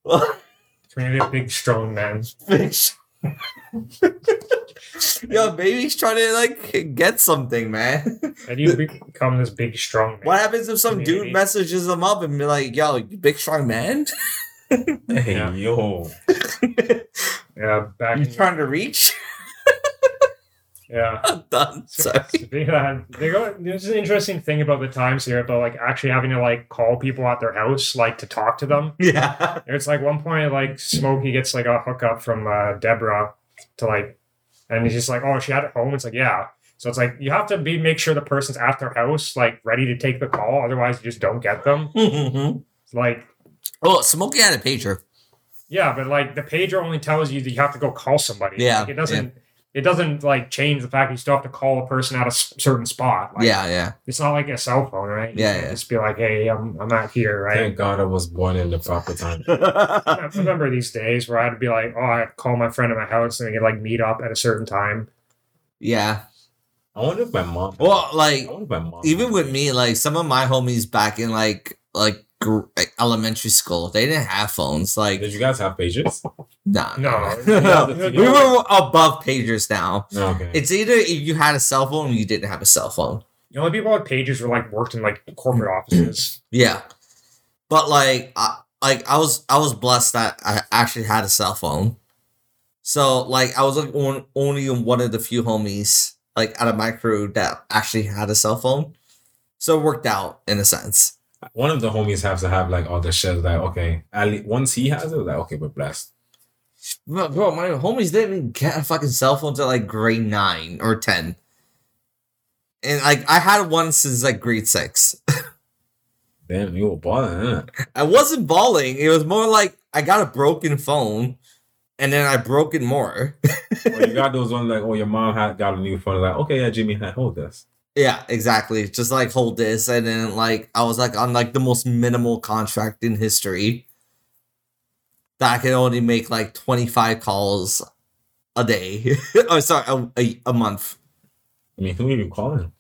community of big strong men. Bitch. Yo, baby's trying to like get something, man. And you become this big strong man. What happens if some dude Community. messages him up and be like, "Yo, big strong man? Hey, Yeah. yo. Yeah, back You in, trying to reach?" Yeah. I'm done. Sorry. Yeah, they go. There's an interesting thing about the times here about like actually having to like call people at their house like to talk to them. Yeah. It's like one point like Smokey gets like a hookup from uh, Deborah to like, and he's just like, oh, she had it home. It's like yeah. So it's like you have to be make sure the person's at their house like ready to take the call. Otherwise, you just don't get them. Like oh, Smokey had a pager. yeah, but like the pager only tells you that you have to go call somebody. Yeah, like, it doesn't. It doesn't like change the fact you still have to call a person at a s- certain spot. Like, yeah, yeah. It's not like a cell phone, right? You Yeah, can't yeah. Just be like, hey, I'm I'm not here, right? Thank God I was born in the proper time. I remember these days where I had to be like, oh, I call my friend at my house and we could like meet up at a certain time. yeah. I wonder if my mom. Well, like I wonder if my mom. even with me, like some of my homies back in like like, like elementary school, they didn't have phones. Like, Did you guys have pages? nah, No. no. we were above pagers now. No, okay. It's either you had a cell phone or you didn't have a cell phone. The only people with pages were like worked in like corporate offices. Yeah, but like, I, like I was, I was blessed that I actually had a cell phone. So like, I was like on, only one of the few homies like out of my crew that actually had a cell phone. So it worked out in a sense. One of the homies has to have like all the shit. Like, okay, at least once he has it, like, okay, we're blessed. Bro, bro, my homies didn't even get a fucking cell phone till like grade nine or ten. And like I had one since like grade six. Damn, you were balling, huh? I wasn't balling. It was more like I got a broken phone and then I broke it more. Or you got those ones like, oh, your mom had got a new phone. Like, okay, yeah, Jimmy, hold this. Yeah, exactly. Just like hold this, and then like I was like on like the most minimal contract in history. That I could only make like twenty five calls a day. oh, sorry, a, a, a month. I mean, who are you calling?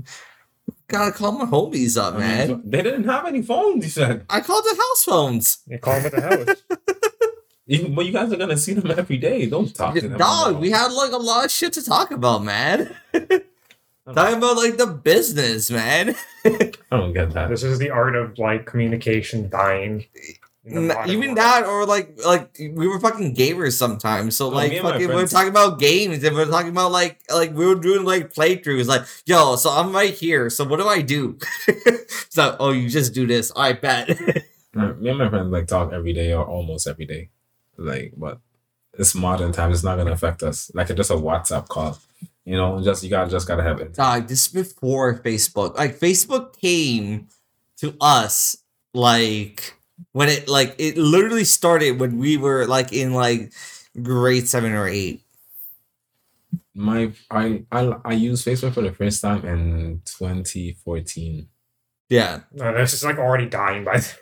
Gotta call my homies up, I man. so- they didn't have any phones. You said, I called the house phones. You call him at the house. Even- but you guys are gonna see them every day. Don't talk to them. Dog, we had like a lot of shit to talk about, man. Talking about like the business, man. I don't get that. this is the art of like communication dying. in the Even world. that, or like, like we were fucking gamers sometimes. So Oh, like, me and fucking, we were friends- talking about games, and we are talking about like, like we were doing like playthroughs. Like, yo, so I'm right here. So what do I do? so, oh, you just do this. I bet. Me and my friends like talk every day or almost every day. Like, but it's modern times. It's not gonna affect us. Like it's just a WhatsApp call. You know, just you gotta just gotta have it. Dog, this is before Facebook. Like Facebook came to us like when it like it literally started when we were like in like grade seven or eight. My I I I used Facebook for the first time in 2014. Yeah, No, this is like already dying by then.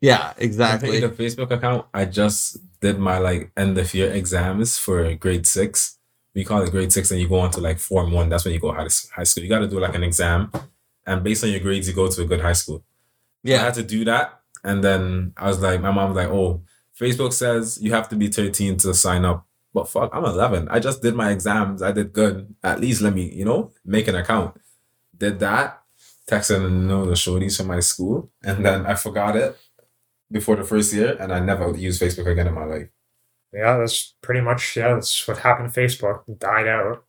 yeah, exactly. the Facebook account. I just did my like end of year exams for grade six. We call it grade six, and you go on to like form one. That's when you go high, high school. You got to do like an exam, and based on your grades, you go to a good high school. Yeah. I had to do that, and then I was like, my mom was like, "Oh, Facebook says you have to be 13 to sign up." But fuck, I'm 11. I just did my exams. I did good. At least let me, you know, make an account. Did that, texted you know the shorties from my school, and then I forgot it before the first year, and I never used Facebook again in my life. Yeah, that's pretty much yeah. That's what happened to Facebook. It died out.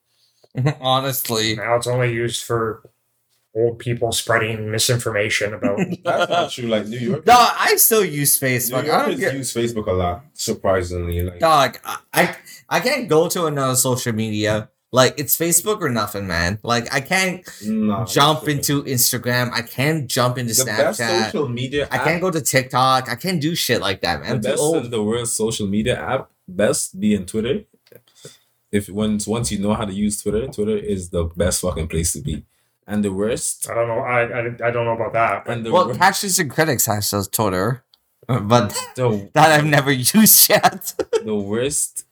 honestly. Now it's only used for old people spreading misinformation about. That's not true. Like New York, No, I still use New Facebook. I don't get. use Facebook a lot. Surprisingly, like Dog, I, I I can't go to another social media. Like it's Facebook or nothing, man. Like I can't nah, jump that's into Instagram. I can't jump into the best Snapchat. social media. I app can't go to TikTok. I can't do shit like that, man. I'm the too best in old. the world social media app best be in twitter if once once you know how to use twitter twitter is the best fucking place to be and the worst I don't know. I, I, I don't know about that. But and the, Well, wor- Catchers and Critics has those Twitter, but the, that I've never used yet. the worst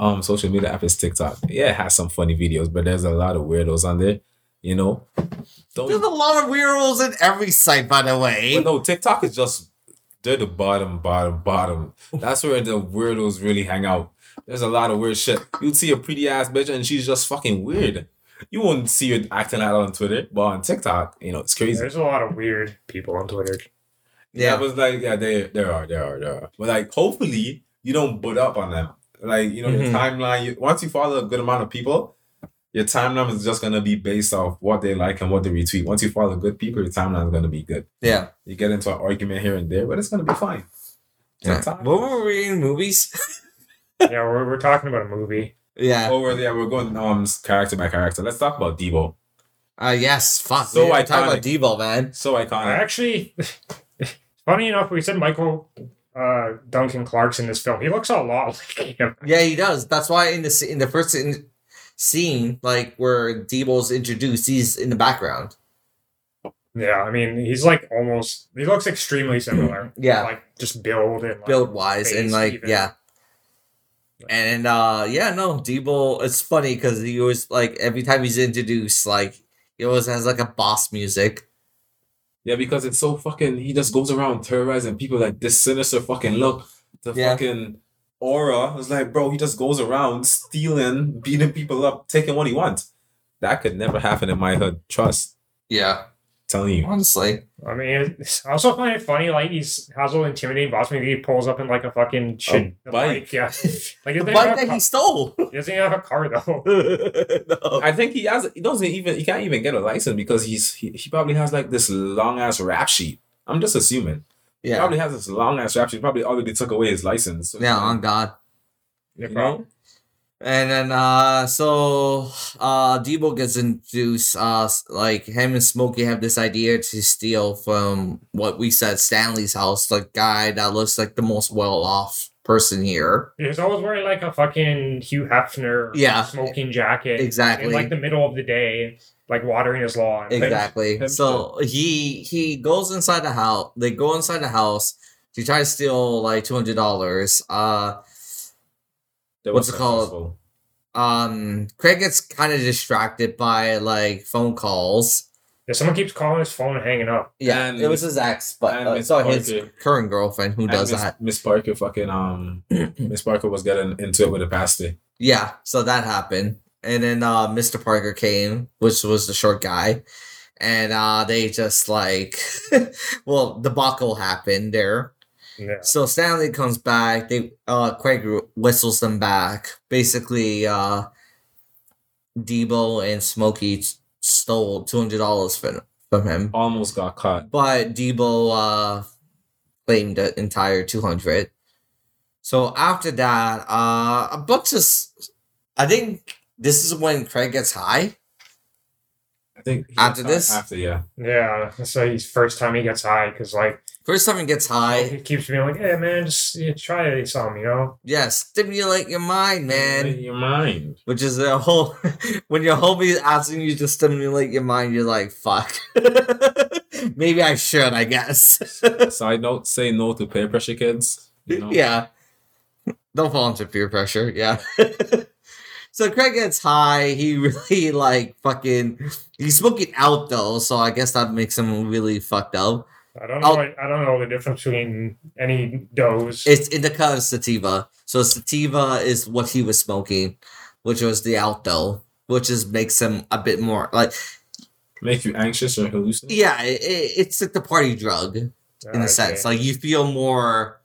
um social media app is tiktok yeah it has some funny videos but there's a lot of weirdos on there you know There's don't a lot of weirdos in every site, by the way. but no tiktok is just they're the bottom bottom bottom that's where the weirdos really hang out there's a lot of weird shit you'd see a pretty ass bitch and she's just fucking weird you won't see her acting out on Twitter, but on TikTok, you know, it's crazy. there's a lot of weird people on Twitter. Yeah, Yeah. but like, yeah, there, there are, there are, there are. But like, hopefully, you don't butt up on them. Like, you know, your Mhm. timeline. You, once you follow a good amount of people, your timeline is just gonna be based off what they like and what they retweet. Once you follow good people, your timeline is gonna be good. Yeah. You get into an argument here and there, but it's gonna be fine. yeah. TikTok. What were we in movies? yeah, we're, we're talking about a movie. yeah. Over yeah, we're going um character by character. Let's talk about Debo. Uh, yes. Fuck. So So I talk about iconic. Debo, man. So I iconic. actually, funny enough, we said Michael uh, Duncan Clark's in this film. He looks a lot like him. Yeah, he does. That's why in the in the first in, scene, like where Debo's introduced, he's in the background. Yeah, I mean, he's like almost. He looks extremely similar. Yeah. like just build and like, build wise and like even. yeah and uh yeah no Debo it's funny because he always like every time he's introduced like he always has like a boss music Yeah, because it's so fucking. He just goes around terrorizing people like this sinister fucking look, the Yeah. fucking aura. was like, bro, he just goes around stealing, beating people up, taking what he wants. That could never happen in my hood. Trust, yeah telling you. honestly I mean, it's, I also find it funny. Like he's has a little intimidating boss. Maybe he pulls up in like a fucking shit A bike. Yeah, like the bike that car- he stole he doesn't even have a car though. no. I think he has. He doesn't even. He can't even get a license because he's. He, he probably has like this long ass rap sheet. I'm just assuming. He yeah probably has this long ass rap sheet. Probably already took away his license. So, yeah on god Yeah, you know. and then uh so uh Debo gets introduced uh like him and Smokey have this idea to steal from what we said Stanley's house the guy that looks like the most well off person here. He's always wearing like a fucking Hugh Hefner Yeah. smoking jacket. Exactly. In like the middle of the day, like watering his lawn. Exactly. Him So he he goes inside the house. They go inside the house to try to steal like two hundred dollars. Uh, What's were it called? um, Craig gets kind of distracted by like phone calls. Yeah, someone keeps calling his phone and hanging up. Yeah, And it was his ex, but and uh, Miss so his current girlfriend who And does Miss, that. Miss Parker fucking um Miss Parker was getting into it with a pastor. Yeah, so that happened. And then uh Mr. Parker came, which was the short guy. And uh they just like well, debacle happened there. Yeah. So Stanley comes back, they uh Craig whistles them back. Basically, uh Debo and Smokey stole two hundred dollars from from him. Almost got caught. But Debo uh claimed the entire two hundred. So after that, uh a bunch of I think this is when Craig gets high. I think After this? After yeah. Yeah. That's like his first time he gets high because like First time he gets high, he keeps being like, "Hey man, just yeah, try some," you know. yeah, stimulate your mind, man. In your mind. Which is a whole when your homie is asking you to stimulate your mind, you're like, fuck. Maybe I should, I guess. Side note: Say no to peer pressure, kids. You know? Yeah. Don't fall into peer pressure, yeah. So Craig gets high, he really like fucking he's smoking out though, so I guess that makes him really fucked up. I don't know. I'll- I don't know the difference between any dose. It's indica and sativa. So sativa is what he was smoking, which was the alto, which is makes him a bit more like Make you anxious or hallucinate. yeah, it, it- it's like the party drug in a ah, sense. Like you feel more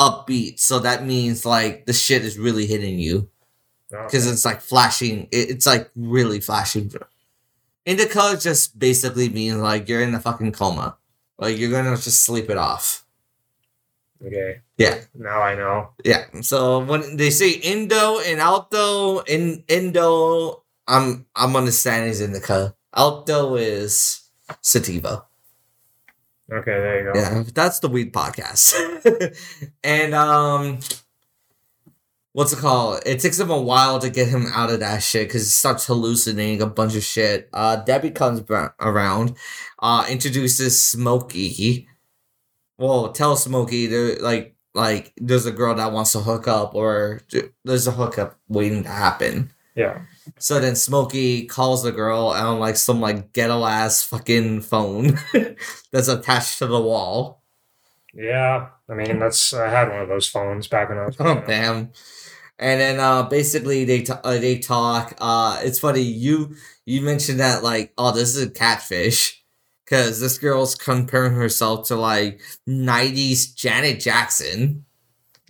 upbeat, so that means like the shit is really hitting you because it's like flashing. It, it's like really flashing. Indica just basically means like you're in a fucking coma, like you're gonna just sleep it off. okay. Yeah. Now I know. Yeah. So when they say Indo and Alto, in Indo, I'm I'm understanding is indica. Alto is sativa. Okay, there you go. Yeah, that's the weed podcast. and um what's it called? It takes him a while to get him out of that shit because he starts hallucinating a bunch of shit. Uh Debbie comes bra- around, uh introduces Smokey. Well, tell Smokey there like like there's a girl that wants to hook up or there's a hookup waiting to happen. Yeah. So then Smokey calls the girl on like some like ghetto ass fucking phone that's attached to the wall. Yeah. I mean, that's I had one of those phones back when I was. Oh damn! And then uh, basically they t- uh, they talk. Uh, it's funny you you mentioned that like oh this is a catfish because this girl's comparing herself to like '90s Janet Jackson.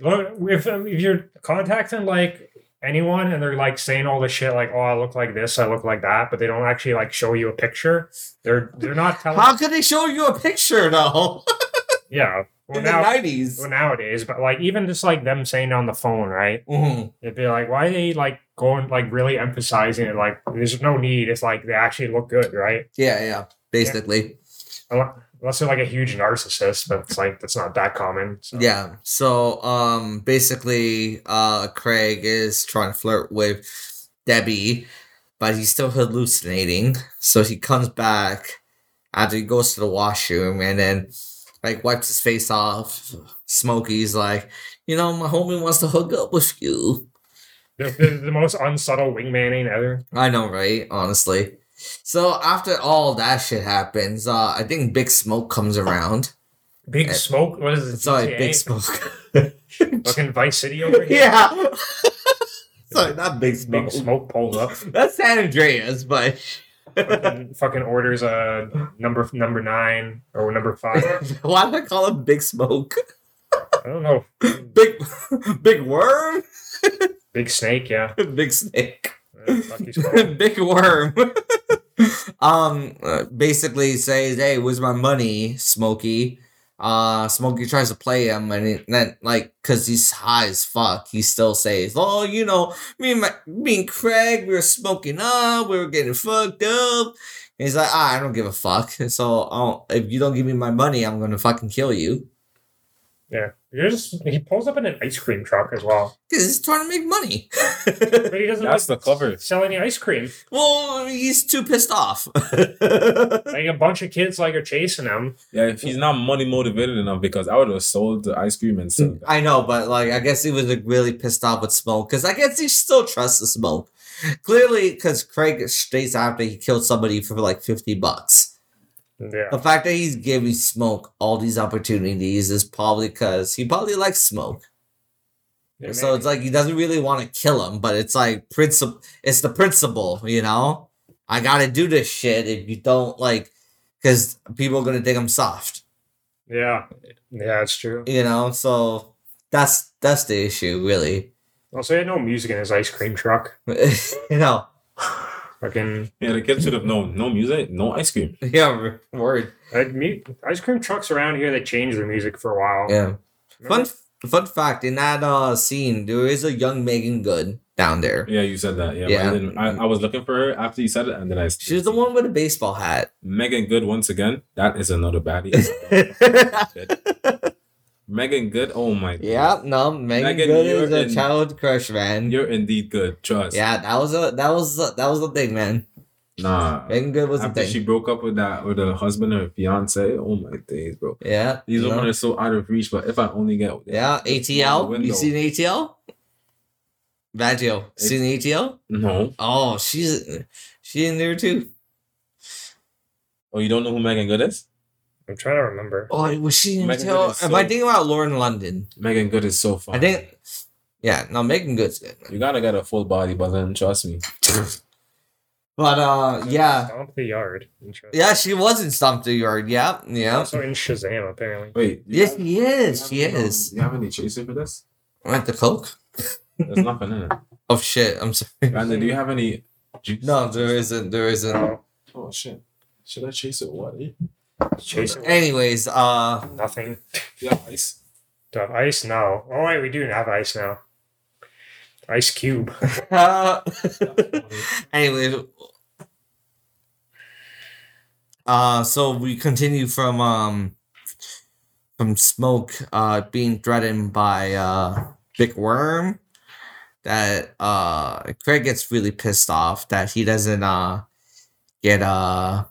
Well, if, um, if you're contacting like anyone and they're like saying all this shit like, "Oh, I look like this, I look like that," but they don't actually like show you a picture. They're they're not telling. How could they show you a picture though Yeah. Well, in now, the '90s? well, nowadays, but like even just like them saying on the phone, right? Mhm. It'd be like, why are they like going like really emphasizing it? Like, there's no need. It's like they actually look good, right? Yeah, yeah, basically. Unle- Unless they're like a huge narcissist, but it's like that's not that common. So. Yeah. So um basically uh Craig is trying to flirt with Debbie, but he's still hallucinating. So he comes back after he goes to the washroom and then like wipes his face off. Smokey's like, you know, my homie wants to hook up with you. The, the, the most unsubtle wingmaning ever. I know, right? Honestly. So after all that shit happens, uh I think Big Smoke comes around. Big Uh, smoke. What is it? Sorry, GTA? Big Smoke. Fucking Vice City over here. yeah. Sorry, not Big Smoke. Big smoke pulls up. That's San Andreas, but fucking, fucking orders a number number nine or number five. why do I call him Big Smoke? I don't know. Big Big Worm? Big snake. Yeah. Big Snake. Fuck you, Smoke. Big Worm. um uh, basically says, Hey, where's my money, Smokey? Uh Smokey tries to play him and it, then like cause he's high as fuck, he still says, Oh, you know, me and my me and Craig, we were smoking up, we were getting fucked up. And he's like, ah, I don't give a fuck. So if you don't give me my money, I'm gonna fucking kill you. Yeah. He just he pulls up in an ice cream truck as well, Because he's trying to make money. but he doesn't That's like the cover. sell any ice cream. well, he's too pissed off. Like a bunch of kids like are chasing him. Yeah, if he's not money motivated enough, because I would have sold the ice cream and sold that. I know, but like, I guess he was like, really pissed off with Smoke because I guess he still trusts the Smoke. Clearly, because Craig states after he killed somebody for like 50 bucks. Yeah. The fact that he's giving Smoke all these opportunities is probably because he probably likes Smoke. Yeah, so it's like he doesn't really want to kill him, but it's like principle. It's the principle, you know. I gotta do this shit if you don't like, because people are gonna think I'm soft, yeah, yeah, it's true. you know. So that's that's the issue, really. Also, he had no music in his ice cream truck. you know. Fucking Yeah, the kids should have known no music, no ice cream. Yeah, word. ice cream trucks around here. They change their music for a while. Yeah. Remember? Fun fun fact: in that uh scene, there is a young Meagan Good down there. Yeah, you said that. Yeah, Yeah. I, I, I was looking for her after you said it, and then I. She's the one with a baseball hat. Meagan Good once again. That is another baddie. Meagan Good. Oh my. yeah, no, Megan, Megan, Good is a in- childhood crush, man. You're indeed good. Trust. Yeah, that was a that was a, that was the thing, man. Nah. Meagan Good was the After thing. she broke up with that with her husband or fiance, oh my days, bro. yeah, These women know? are so out of reach. But if I only get yeah, ATL. You seen ATL? Baggio, seen ATL? no. Oh, she's she in there too. Oh, you don't know who Meagan Good is? I'm trying to remember. Oh, was she in Megan ATL? Good is Am I so- thinking about Lauren London? Meagan Good is so fun. I think. Yeah, no, Meagan Good's good. you gotta get a full body, but then trust me. But uh, yeah, Stomp the yard. Interesting. yeah, she was in Stomp the Yard. Yeah, yeah. Also in Shazam, apparently. Wait. you Yes, have- she is. you She have any, um, is. You have any chaser for this? Went the coke. There's nothing in it. Oh shit! I'm sorry. Brandon, do you have any juice? No, there isn't. There isn't. No, Oh shit. Should I chase it? What? eh? Chase. Anyways, uh, Nothing. Do have ice? Do I have ice? No. Oh wait, we do have ice now. Ice cube. anyway, uh, so we continue from um from smoke uh being threatened by uh Big Worm. That uh Craig gets really pissed off that he doesn't uh get uh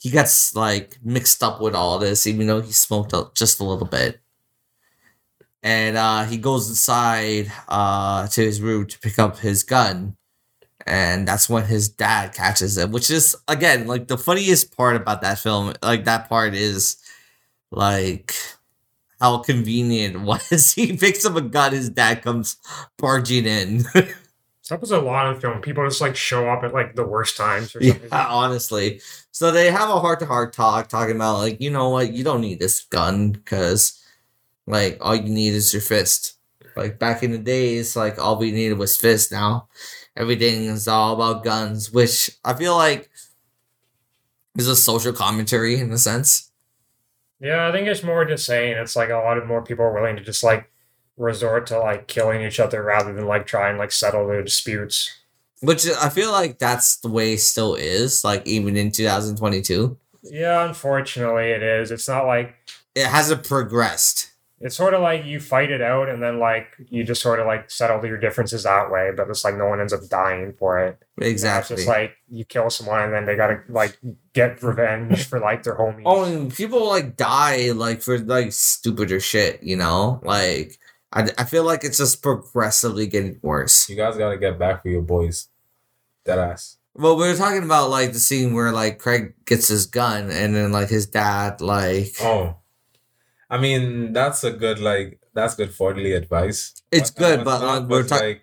he gets like mixed up with all this even though he smoked up just a little bit. And uh he goes inside uh to his room to pick up his gun. And that's when his dad catches him which is again like the funniest part about that film like that part is like how convenient was he picks up a gun his dad comes barging in That happens a lot in film. People just like show up at like the worst times or something. Yeah, honestly. So they have a heart to heart talk, talking about like, you know what, you don't need this gun because, like, all you need is your fist. Like back in the days, like all we needed was fist. Now, everything is all about guns, which I feel like is a social commentary in a sense. Yeah, I think it's more just saying it's like a lot of more people are willing to just like resort to like killing each other rather than like trying like settle their disputes. Which I feel like that's the way it still is, like even in 2022. Yeah, unfortunately it is. It's not like It hasn't progressed. it's sort of like you fight it out and then like you just sort of like settle your differences that way, but it's like no one ends up dying for it. You know, Exactly. It's just like you kill someone and then they gotta like get revenge for like their oh, homies. Oh, and people like die like for like stupider shit, you know? Like I, I feel like it's just progressively getting worse. You guys gotta get back for your boys. Dead ass. Well, we were talking about like the scene where like Craig gets his gun and then like his dad like Oh. I mean, that's a good like that's good fatherly advice. It's uh, good, but, not- like, we're talk- like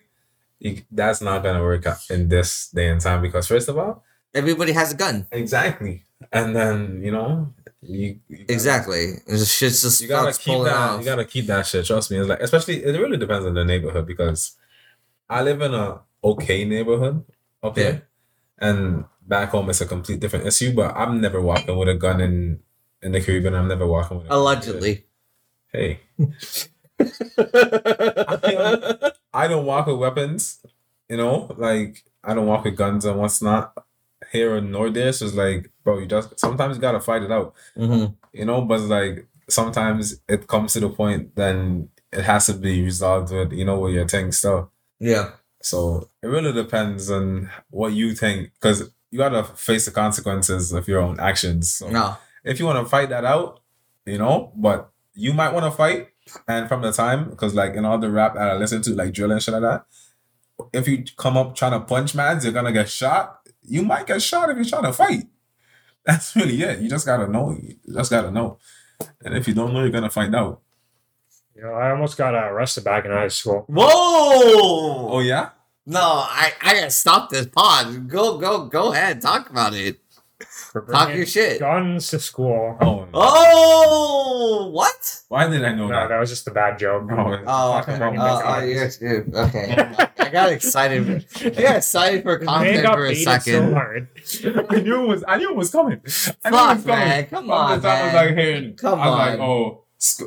you, that's not gonna work out in this day and time because first of all, everybody has a gun. exactly, and then you know you, you gotta- Exactly. The shit's just You gotta keep that. off. You gotta keep that shit. Trust me. It's like especially it really depends on the neighborhood because I live in a okay neighborhood. Okay. Yeah. And back home it's a complete different issue. But I'm never walking with a gun in in the Caribbean. I'm never walking with a gun. Allegedly. Hey. I don't walk with weapons, you know, like I don't walk with guns and what's not. Here in Nordish is like, bro, you just sometimes you gotta fight it out hmm you know but like sometimes it comes to the point then it has to be resolved with you know with your thing still. Yeah. So it really depends on what you think because you gotta face the consequences of your own actions. So No. if you want to fight that out, you know, but you might want to fight. And from the time, because like in all the rap that I listen to, like drill and shit like that, if you come up trying to punch mans, you're gonna get shot. You might get shot if you're trying to fight. That's really it. You just gotta know. You just gotta know. And if you don't know, you're gonna find out. You know, I almost got uh, arrested back in high school. Whoa! Oh yeah. No, I, I gotta stop this pod. Go, go, go ahead. Talk about it. For Talk your shit. Guns to school. Oh. no. Oh, what? Why did I know No, that? that was just a bad joke. Oh, Oh, Talking okay. about Oh, oh, guns. you're, you're- okay. I got excited. I got excited for Man content got for a baited so second. hard. I knew it was. I knew it was coming. I knew it Fuck, was coming. man. Come From on, the time I was man. like hearing. Come I was like, on. oh, sc-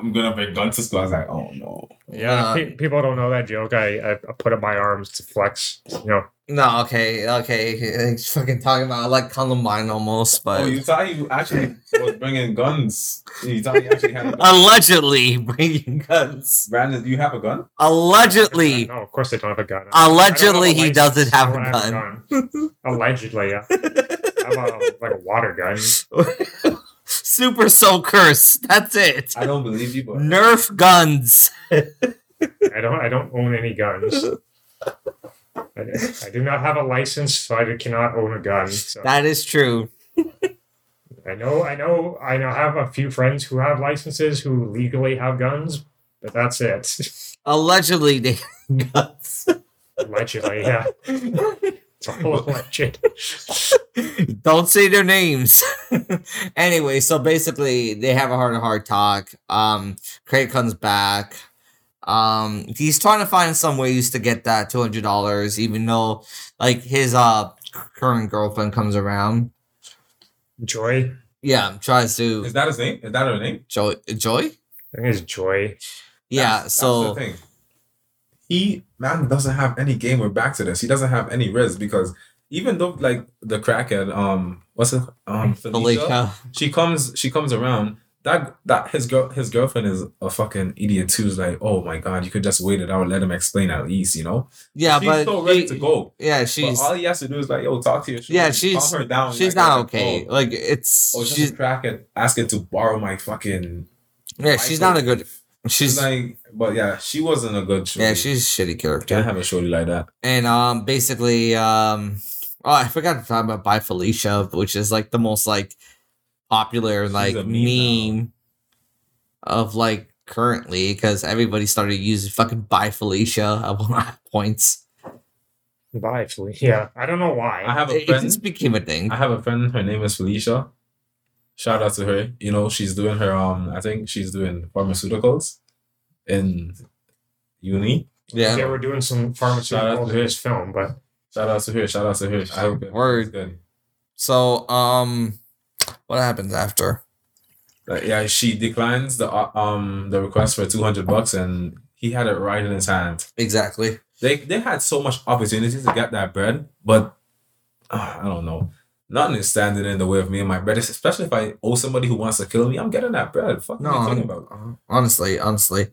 I'm gonna bring gun to school. I was like, oh no. Yeah, Uh, pe- people don't know that joke. I, I I put up my arms to flex. You know, No, okay, okay. He's fucking talking about like Columbine almost, oh, but Oh, you thought he actually was bringing guns? You thought he actually had a gun? allegedly bringing guns. Brandon, do you have a gun? Allegedly, no, of course they don't have a gun. Allegedly, he doesn't I have don't a gun. gun. Allegedly, yeah. I have a, like a water gun. Super Soakers. That's it. I don't believe you, but Nerf guns. I don't I don't own any guns. I, I do not have a license, so I cannot own a gun. So That is true. I know I know I know have a few friends who have licenses who legally have guns, but that's it. Allegedly, they guns. Allegedly, yeah. It's all alleged. Don't say their names. anyway, so basically, they have a heart to heart talk. Um, Craig comes back. Um, he's trying to find some ways to get that two hundred dollars, even though like his uh current girlfriend comes around. Joy. Yeah, tries to is that his name? Is that her name? joy joy. I think it's Joy. Yeah, That's- that's so the thing. He man doesn't have any game. We're back to this. He doesn't have any risk because even though like the crackhead, um, what's it, um, Felicia, Felicia. she comes, she comes around. That that his girl, his girlfriend is a fucking idiot too. Is like, oh my god, you could just wait it out, let him explain at least, you know. Yeah, she's but so ready he- to go. yeah, But she's all he has to do is like, yo, talk to your. yeah, she's calm her down. she's like, not okay. Oh, Like it's oh, just she's a crackhead asking to borrow my fucking. yeah, she's not a good. She's She's like, but yeah, she wasn't a good. Shorty. yeah, she's a shitty character. can't have a shorty like that. and um basically um oh i forgot to talk about bye felicia which is like the most like popular like meme, meme of like currently because everybody started using fucking bye felicia at one points Bye, Felicia. Yeah, I don't know why. I have a it, it friend. just became a thing I have a friend. Her name is Felicia. Shout out to her. You know, she's doing her um. I think she's doing pharmaceuticals in uni. yeah They were doing some Shout out pharmaceuticals to in her. this film, but Shout out to her. Shout out to her. I hope it Word. it's good. so um what happens after But yeah, she declines the uh, um the request for two hundred bucks, and he had it right in his hand. exactly They they had so much opportunity to get that bread, but uh, I don't know. Nothing is standing in the way of me and my bread. Especially if I owe somebody who wants to kill me, I'm getting that bread. Fuck no talking about? honestly honestly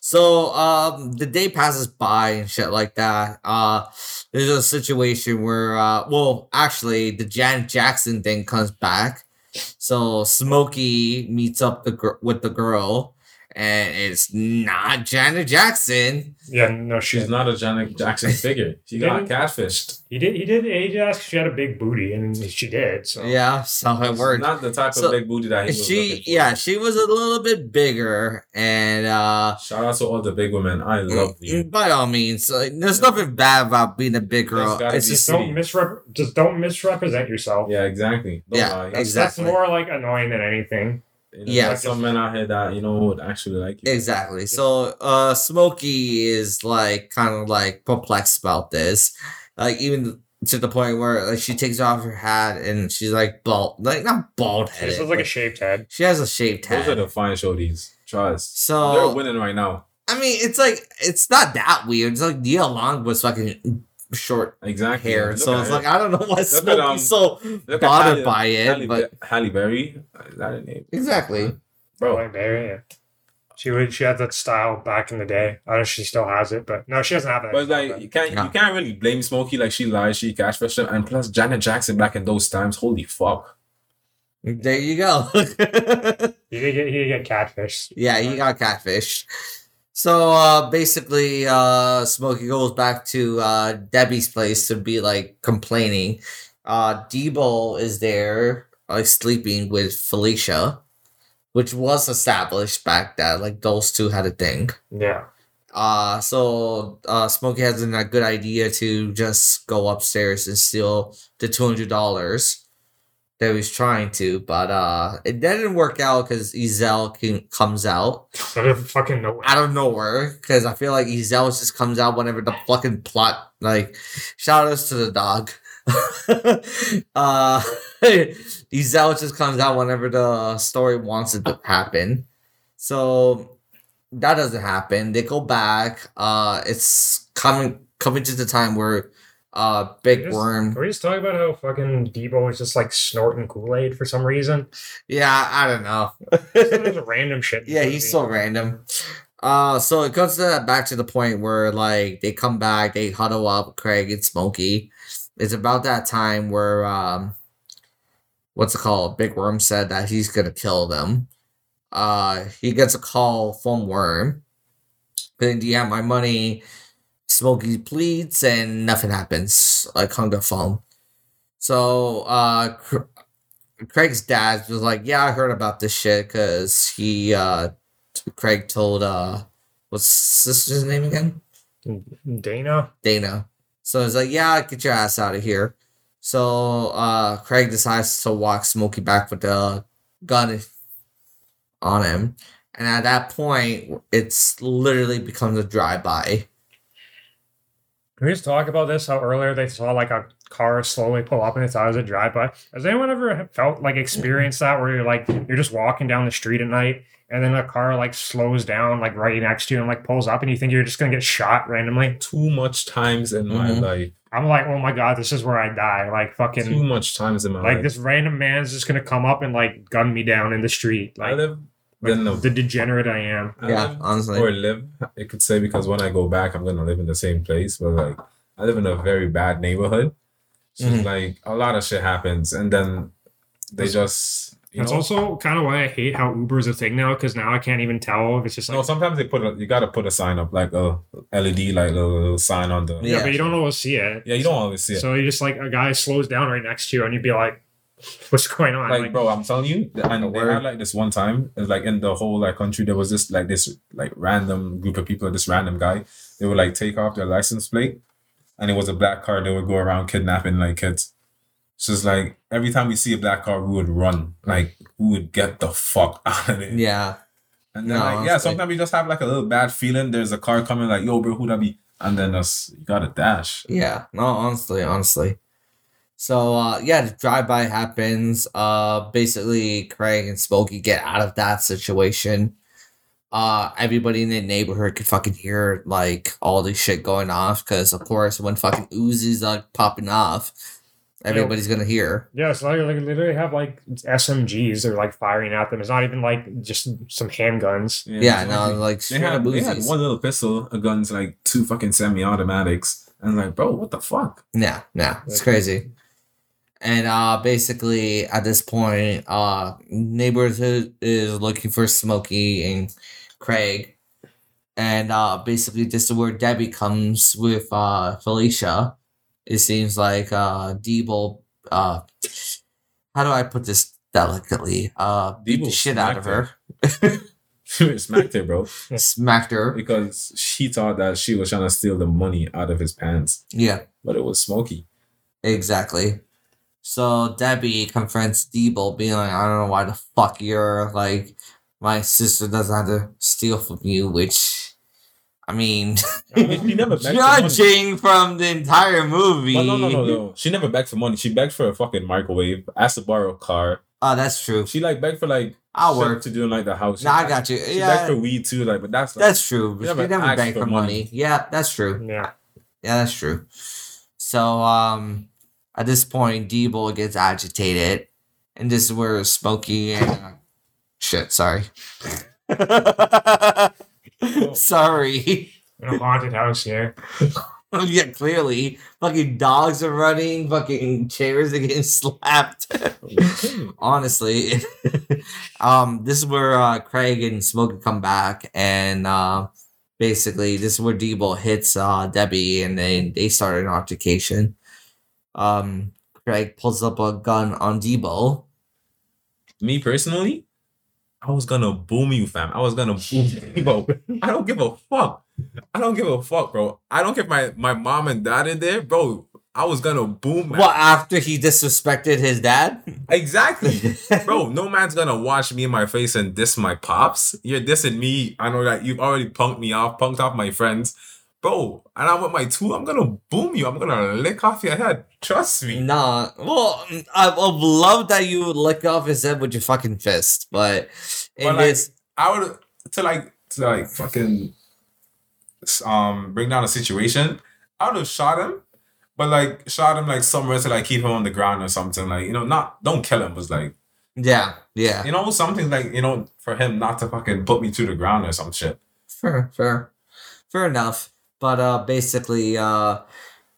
so um the day passes by and shit like that uh there's a situation where uh well actually the janet jackson thing comes back so smokey meets up the gr- with the girl and it's not janet jackson yeah, no, She's she's not a Janet Jackson figure. She got catfished. He did. He did. He did ask she had a big booty, and she did. So yeah so it She's worked Not the type So, of big booty that he was she for. yeah she was a little bit bigger and uh Shout out to all the big women. I mm, love you. Mm, by all means like, there's nothing bad about being a big girl it's just just don't misrep. Just don't misrepresent yourself. Yeah, exactly. Don't Yeah, uh, lie. That's- exactly. That's more like annoying than anything. You know, Yeah. there's some men out here that you know would actually like you. Exactly. So uh Smokey is like kind of like perplexed about this. Like even to the point where like she takes off her hat and she's like bald like not bald head. She headed. just looks like a shaved head. she has a shaved head. Those are head. the fine shorties. Trust. So They're winning right now. I mean it's like it's not that weird. It's like Nia Long was fucking short Exactly. hair. Look so it's like I don't know why at, Smokey's um, so bothered Halle- by it, Halle, but Halle Berry. Is that her name? exactly. bro. White Berry, yeah. She would. She had that style back in the day. I don't know if she still has it, but no, she doesn't have that. But it's anymore, like you can't Yeah. you can't really blame Smokey like she lied, she catfished him, and plus Janet Jackson back in those times, holy fuck. There you go. He did get. He did get catfish. yeah, he got catfish. So uh basically uh Smokey goes back to uh Debbie's place to be like complaining. Uh Debo is there like sleeping with Felicia, which was established back then. Like those two had a thing. Yeah. Uh so uh Smokey has a good idea to just go upstairs and steal the two hundred dollars that he was trying to, but uh it didn't work out because Ezal came, comes out Out of fucking nowhere. out of nowhere because I feel like Ezal just comes out whenever the fucking plot like shout outs to the dog. uh Ezal just comes out whenever the story wants it to happen. So that doesn't happen. They go back. Uh it's coming coming to the time where uh Big Just- Worm we just talk about how fucking Debo is just like snorting Kool Aid for some reason? Yeah, I don't know. There's random shit. Yeah, he's so random. Uh, so it comes to that back to the point where like they come back, they huddle up, Craig and Smokey. It's about that time where um, what's it called? Big Worm said that he's gonna kill them. Uh, he gets a call from Worm. Saying, "Do you have my money?" Smokey pleads, and nothing happens. Like hung the phone. So uh, Craig's dad was like, "Yeah, I heard about this shit because he, uh, Craig told, uh, what's sister's name again? Dana. Dana. So he's like, "Yeah, get your ass out of here." So uh, Craig decides to walk Smokey back with the gun on him, and at that point, it's literally becomes a drive-by. Can we just talk about this? How earlier they saw like a car slowly pull up and they thought it was a drive by. Has anyone ever felt like experienced that where you're like you're just walking down the street at night and then a car like slows down like right next to you and like pulls up and you think you're just gonna get shot randomly? Too much times in my Mhm. life. I'm like, oh my god, this is where I die. Like fucking Too much times in my life. like life. this random man's just gonna come up and like gun me down in the street. I live like in the the degenerate I am. I Yeah, honestly. or live. I could say because when I go back, I'm gonna live in the same place. But like, I live in a very bad neighborhood. So it's Mhm. like a lot of shit happens, and then they That's- just you That's know. also kind of why I hate how Uber is a thing now because now I can't even tell if it's just like no, sometimes they put a you gotta put a sign up like a LED like little, little sign on the yeah, Yeah. but you don't always see it. yeah you don't always see it. So you just like a guy slows down right next to you, and you'd be like, "What's going on?" like, Like, bro, I'm telling you, and they had like this one time, it's like in the whole like country, there was this like this like random group of people, this random guy. They would like take off their license plate, and it was a black car. They would go around kidnapping like kids. So it's like every time we see a black car, we would run, like we would get the fuck out of it. Yeah, And then No, like yeah, sometimes we just have like a little bad feeling. There's a car coming, like yo, bro, who that be? And then us, you gotta dash. yeah. No, honestly, honestly. So uh, yeah, the drive-by happens. Uh, basically, Craig and Smokey get out of that situation. Uh, everybody in the neighborhood could fucking hear like all this shit going off because of course when fucking Uzi's like popping off, everybody's gonna hear. yeah, so like, like literally have like SMGs they're like firing at them. It's not even like just some handguns. Yeah, no, exactly. like They straight had, up they had one little pistol, a gun's like two fucking semi-automatics, and like, bro, what the fuck? Yeah, yeah, it's That's crazy. And uh basically at this point, uh neighborhood is looking for Smokey and Craig. And uh basically this is where Debbie comes with uh Felicia. It seems like uh Debo uh how do I put this delicately? Uh beat the shit out of her. Smacked her, bro, Smacked her. because she thought that she was trying to steal the money out of his pants, Yeah. but it was Smokey. Exactly. So Debbie confronts Debo, being like, I don't know why the fuck you're like, my sister doesn't have to steal from you, which, I mean, She never begged for money. judging from the entire movie. But no, no, no, no. She never begged for money. She begged for a fucking microwave, asked to borrow a car. Oh, that's true. She like begged for like I'll work. to do in like the house. No, I got you. She begged Yeah, for weed too, like, but that's like, that's true. She She never never begged for for money. money. Yeah, that's true. Yeah, Yeah, that's true. So, um, at this point, Debo gets agitated, and this is where Smokey and uh, Shit, sorry. sorry. In a haunted house here. yeah, clearly. Fucking dogs are running, fucking chairs are getting slapped. Honestly. um, this is where uh Craig and Smokey come back and uh basically this is where Debo hits uh Debbie and then they start an altercation. Um Craig pulls up a gun on Debo. Me personally, I was gonna boom you, fam. I was gonna boom bro. I don't give a fuck. I don't give a fuck, bro. I don't care if my, my mom and dad in there, bro. I was gonna boom. man. What after he disrespected his dad? Exactly. Bro, no man's gonna watch me in my face and diss my pops. You're dissing me. I know that you've already punked me off, punked off my friends. Bro, and I'm with my tool, I'm gonna boom you. I'm gonna lick off your head. Trust me. Nah. Well, I would love that you would lick off his head with your fucking fist, but in But, like, this, I would to like to like fucking um bring down a situation. I would have shot him, but like shot him like somewhere to like keep him on the ground or something. Like you know, not don't kill him, but like yeah, yeah, you know something like you know for him not to fucking put me to the ground or some shit. fair, fair, fair enough. But uh, basically, uh,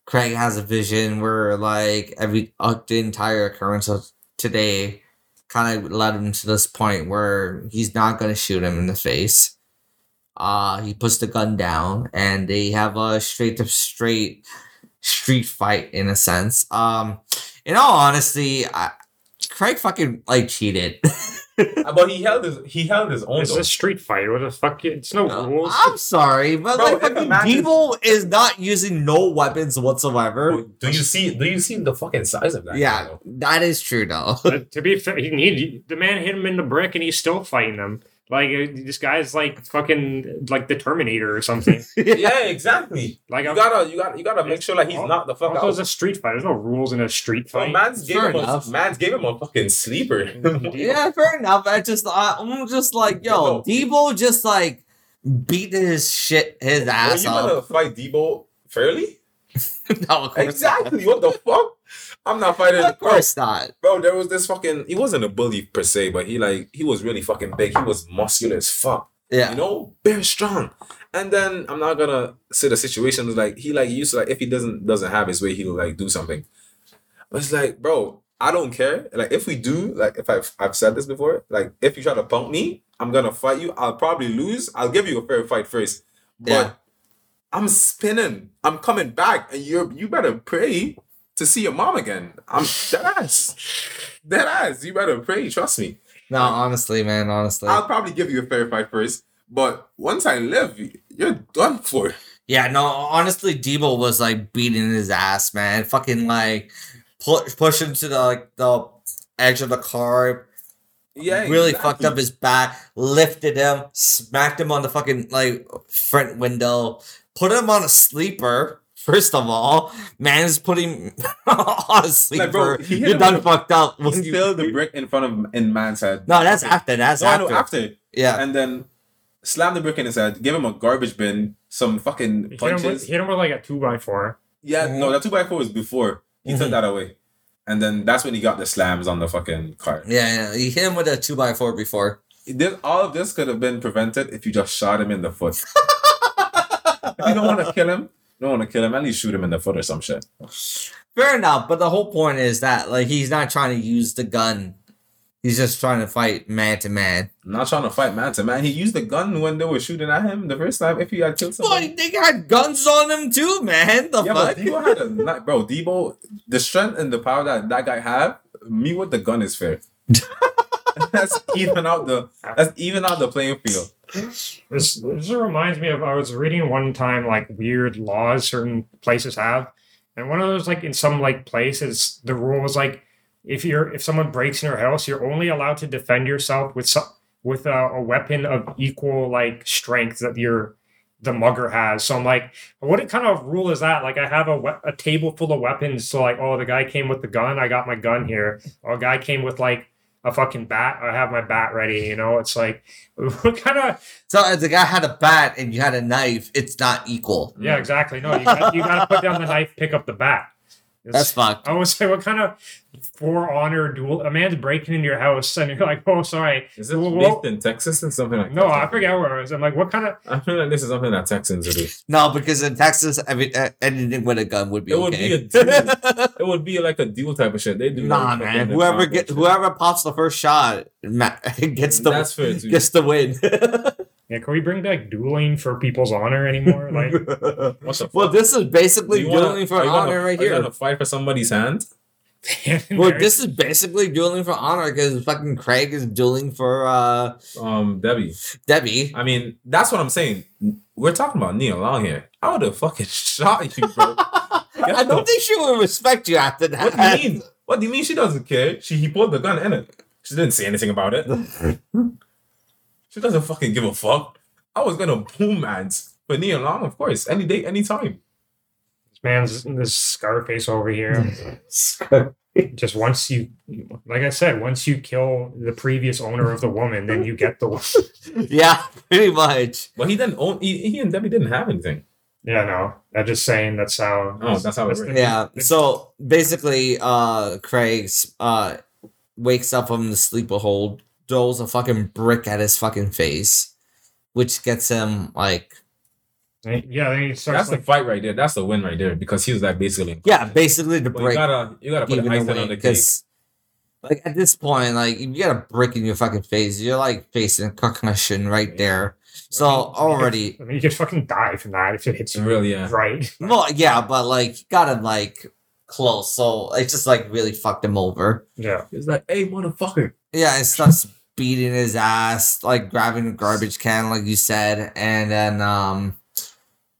Craig has a vision where like every uh, the entire occurrence of today kind of led him to this point where he's not gonna shoot him in the face. Uh, he puts the gun down and they have a straight to straight street fight in a sense. Um, in all honesty, I, Craig fucking like cheated. Uh, but he held his he held his own. It's though. a street fight. What the fuck? It's no rules. I'm sorry, but Bro, like if fucking man is- not using no weapons whatsoever. Do you see? Do you see the fucking size of that? Yeah, though? that is true though. But to be fair, he, he, the man hit him in the brick and he's still fighting them. Like uh, this guy's like fucking like the Terminator or something. yeah, exactly. Like You I'm, gotta, you gotta, you gotta make sure that he's not the fuck also it's a street fight. There's no rules in a street Bro, fight. man's gave Fair him a, enough. man's gave him a fucking sleeper. yeah, fair enough. I just, I, I'm just like, yo, Debo just like beat his shit, his Bro, ass you gonna up. fight Debo fairly? no, of course Exactly. What the fuck? I'm not fighting. Of course not. Bro, there was this fucking. He wasn't a bully per se, but he like he was really fucking big. He was muscular as fuck. Yeah. You know, very strong. And then I'm not gonna say the situation is like he like used to like if he doesn't doesn't have his way, he'll like do something. But it's like, bro, I don't care. Like if we do, like if I've I've said this before, like if you try to punk me, I'm gonna fight you. I'll probably lose. I'll give you a fair fight first. But Yeah. I'm spinning. I'm coming back, and you're you better pray to see your mom again. I'm dead ass. Dead ass. You better pray. Trust me. No, honestly, man, honestly. I'll probably give you a fair fight first. But once I live, you're done for. Yeah, no, honestly, Debo was like beating his ass, man. Fucking like push push him to the like the edge of the car, Yeah, really exactly. fucked up his back, lifted him, smacked him on the fucking like front window, put him on a sleeper. First of all, man's putting on a sleeper. bro, he You're done fucked up. He When you, filled the brick in front of him in man's head. no, that's after. That's No, I after. know after. Yeah, And then slam the brick in his head, give him a garbage bin, some fucking He hit, him with, punches. hit him with like a two by four. Yeah, no, that two by four was before. He took Mhm. that away. And then that's when he got the slams on the fucking car. yeah, yeah. He hit him with a two by four before. This, all of this could have been prevented if you just shot him in the foot. if you don't want to kill him, you don't want to kill him, at least shoot him in the foot or some shit. Fair enough, but the whole point is that like he's not trying to use the gun. He's just trying to fight man to man. Not trying to fight man to man. He used the gun when they were shooting at him the first time. If he had killed somebody. they got guns on him too, man. The yeah, but fuck? Debo had a bro. Debo, the strength and the power that that guy have, me with the gun is fair. that's even out the that's even out the playing field. This this reminds me of I was reading one time like weird laws certain places have, and one of those like in some like places the rule was like if you're if someone breaks in your house you're only allowed to defend yourself with some with a, a weapon of equal like strength that your the mugger has. So I'm like, what kind of rule is that? Like I have a we- a table full of weapons. So like, oh, the guy came with the gun. I got my gun here. Or a guy came with like a fucking bat. I have my bat ready. You know, it's like what kind of So if the guy had a bat and you had a knife, it's not equal. Yeah, exactly. No, you got, you got to put down the knife, pick up the bat. That's fucked. I was like, what kind of for honor duel? A man's breaking into your house, and you're like, oh, sorry. Is it Well, in Texas or something like No, that? I forget where it was. I'm like, what kind of? I feel like this is something that Texans would do. No, because in Texas, every, uh, anything with a gun would be It would be a duel. It would be like a duel type of shit. They do. nah, like man. Whoever the get shit. whoever pops the first shot gets the That's fair too. gets the win. Yeah, can we bring back dueling for people's honor anymore? Like, What the well, this is basically You wanna- dueling for are you gonna- honor right are you here. gonna fight for somebody's hand? Well, this is basically dueling for honor because fucking Craig is dueling for uh Um, Debbie. Debbie. I mean, that's what I'm saying. We're talking about Nia Long here. I would have fucking shot you, bro. I don't think she will respect you after that. What do you mean? What do you mean she doesn't care? She he pulled the gun in it. She didn't say anything about it. she doesn't fucking give a fuck. I was gonna boom mans for Nia Long, of course, any day, any time. This man's this Scarface over here. Just once you, like I said, once you kill the previous owner of the woman, then you get the. woman. yeah, pretty much. But he didn't own. He, he and Debbie didn't have anything. Yeah, no, I'm just saying that's how. Oh, that's how it works. Yeah. So basically, uh Craig's uh wakes up from the sleeper hold, throws a fucking brick at his fucking face, which gets him like Yeah, then he starts That's like the fight right there. That's the win right there because he was like basically. yeah, basically the But you gotta you gotta put the even icing on the cake. like at this point, like you got a brick in your fucking face, you're like facing a concussion right there. So I mean, already, I mean, you could fucking die from that if it hits you Really, yeah. right. well, yeah, but like got him like close, so it just like really fucked him over. Yeah, It's like, hey, motherfucker. Yeah, it starts beating his ass, like grabbing a garbage can, like you said, and then um,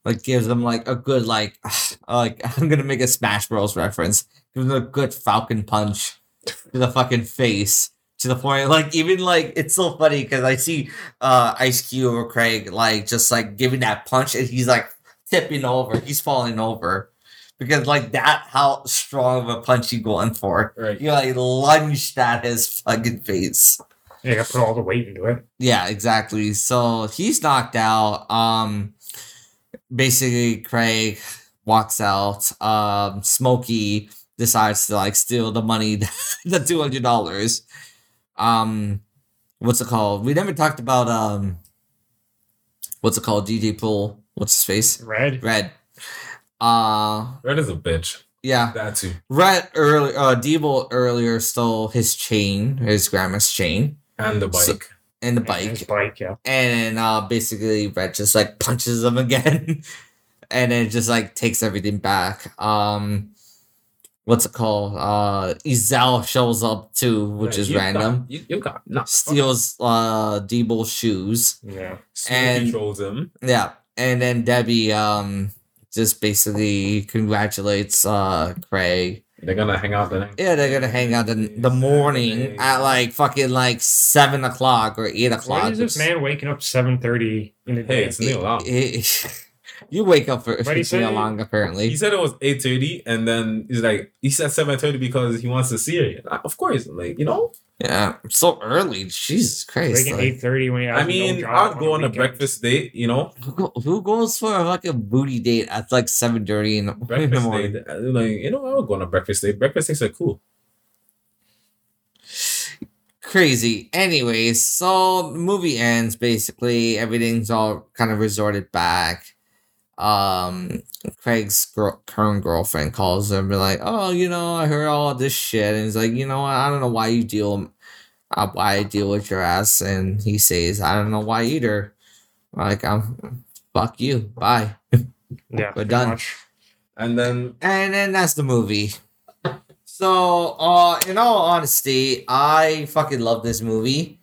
like gives him like a good like, like I'm gonna make a Smash Bros reference. Gives him a good Falcon punch to the fucking face. To the point, like even like it's so funny because I see uh Ice Cube or Craig like just like giving that punch and he's like tipping over, he's falling over because like that how strong of a punch you going for. Right. You like lunged at his fucking face. yeah, you got to put all the weight into it. Yeah, exactly. So he's knocked out. Um basically Craig walks out. Um Smokey decides to like steal the money, the two hundred dollars. Um what's it called? We never talked about um what's it called? DJ Pooh. What's his face? Red. Red. Uh Red is a bitch. yeah. That too. Red earlier. uh Debo earlier stole his chain, his grandma's chain, And the bike. So- and the and His bike. bike, yeah. And then uh basically Red just like punches him again. and then just like takes everything back. Um what's it called? Uh Ezal shows up too, which Like, is you random. Got, you, you got no, Steals uh Debo's shoes. Yeah. and- controls him. Yeah. And then Debbie um just basically congratulates uh Craig They're gonna hang out the next. Yeah, they're gonna hang out in the morning at like fucking like seven o'clock or eight o'clock. Why is this man waking up seven thirty in the day? Hey, day? it's Nia Long. you wake up for What'd he long apparently. He said it was eight thirty, and then he's like, he said seven thirty because he wants to see her. Like, Of course, like you know. Yeah, so early. Jesus Christ! Waking like, eight thirty when you. I mean, no I'd go on a weekend. breakfast date. You know, who, go- who goes for like a booty date at like seven thirty in, the- in the morning? date. uh, Like you know, I would go on a breakfast date. Breakfast dates are cool. Crazy. Anyways, so the movie ends. Basically, everything's all kind of resorted back. Um, Craig's girl, current girlfriend calls him, and be like, "Oh, you know, I heard all this shit," and he's like, "You know what? I don't know why you deal, uh, why I deal with your ass." And he says, "I don't know why either." Like, I'm, fuck you, bye. Yeah, We're done. much. And then And then that's the movie. So, uh, in all honesty, I fucking love this movie.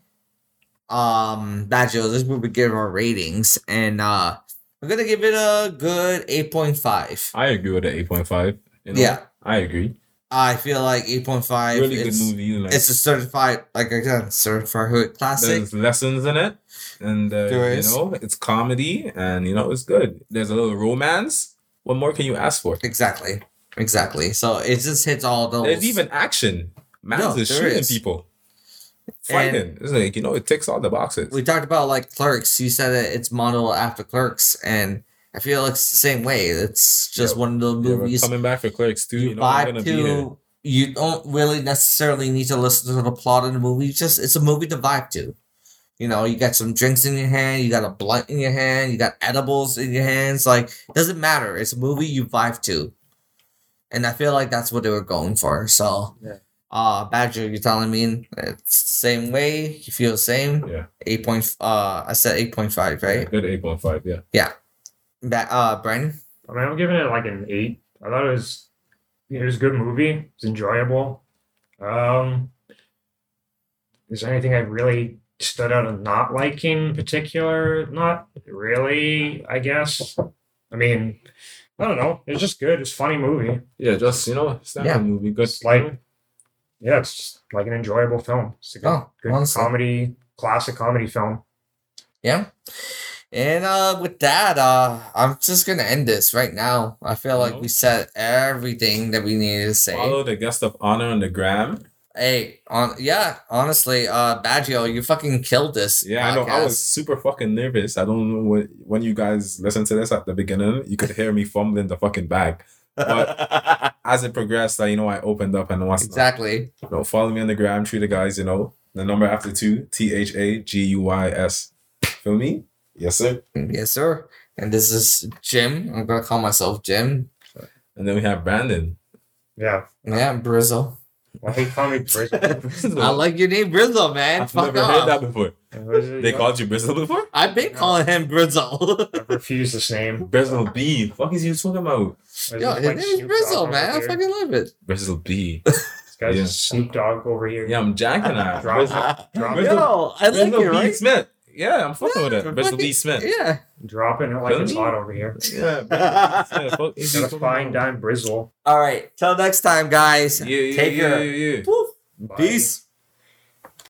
Um, Baggio, this movie give our ratings, and uh, I'm gonna give it a good eight point five. I agree with the eight point five. You know? Yeah, I agree. I feel like eight point five. Really is, good movie. Like, It's a certified, like again, certified hood classic. there's lessons in it, and uh, you know it's comedy, and you know it's good. There's a little romance. What more can you ask for? Exactly, exactly. So it just hits all those. There's even action. Man's No, is shooting is. people, fighting. it's like you know it ticks all the boxes. we talked about like clerks you said that it's modeled after clerks and I feel like it's the same way. It's just Yeah. one of the Yeah, movies coming back for Clerks too. you, You know, I'm vibe gonna be You don't really necessarily need to listen to the plot of the movie. It's just it's a movie to vibe to. You know, you got some drinks in your hand, you got a blunt in your hand, you got edibles in your hands. Like, doesn't matter. It's a movie you vibe to. And I feel like that's what they were going for. So, Yeah. Uh, Baggio, you're telling me it's the same way? You feel the same? Yeah. Eight point. Uh, I said eight point five, right? Good eight point five. Yeah. Yeah. That uh, Brandon. I mean, I'm giving it like an eight. I thought it was, it was a good movie. It's enjoyable. Um, is there anything I really stood out of not liking in particular? Not really, I guess. I mean, I don't know. It's just good. It's funny movie. Yeah. Just you know, stand Yeah. movie. Good. It's like, yeah, it's just like an enjoyable film. It's a good, Oh, good honestly. comedy, classic comedy film. Yeah. And uh with that, uh I'm just gonna end this right now. I feel like we said everything that we needed to say. Follow the guest of honor on the gram. Hey, on yeah, honestly, uh Baggio, you fucking killed this. Yeah, I know. I was super fucking nervous. I don't know when when you guys listen to this at the beginning, you could hear me fumbling the fucking bag. But as it progressed, I you know I opened up and what's exactly. You know, follow me on the gram, treat the guys, you know, the number after two, T H A G U Y S. Feel me? Yes, sir. Yes, sir. And this is Jim. I'm gonna call myself Jim. And then we have Brandon. Yeah. Yeah, Brizzle. Why do you call me Brizzle? I like your name, Brizzle, man. I've Fuck never off. heard that before. What is it? They called you Brizzle before? I've been calling him Brizzle. I refuse this name. Brizzle B. Fuck is you talking about? What is Yo, his name is Snoop Brizzle, over man. I fucking love it. Brizzle B. This guy's Yeah. a Snoop Dogg over here. Yeah, I'm jacking that. Drop Brizzle, it. Drop Brizzle- Yo, I like Brizzle it, B. right? Smith. Yeah, I'm fucking with it. Yeah, Brizzle B. Smith. Yeah. Dropping it like it's Really? hot over here. Yeah, Brizzle B. Fuck is you Got a fine about? dime brizzle. All right. Till next time, guys. Yeah, yeah, Take yeah, care. yeah, yeah. Woo. Peace.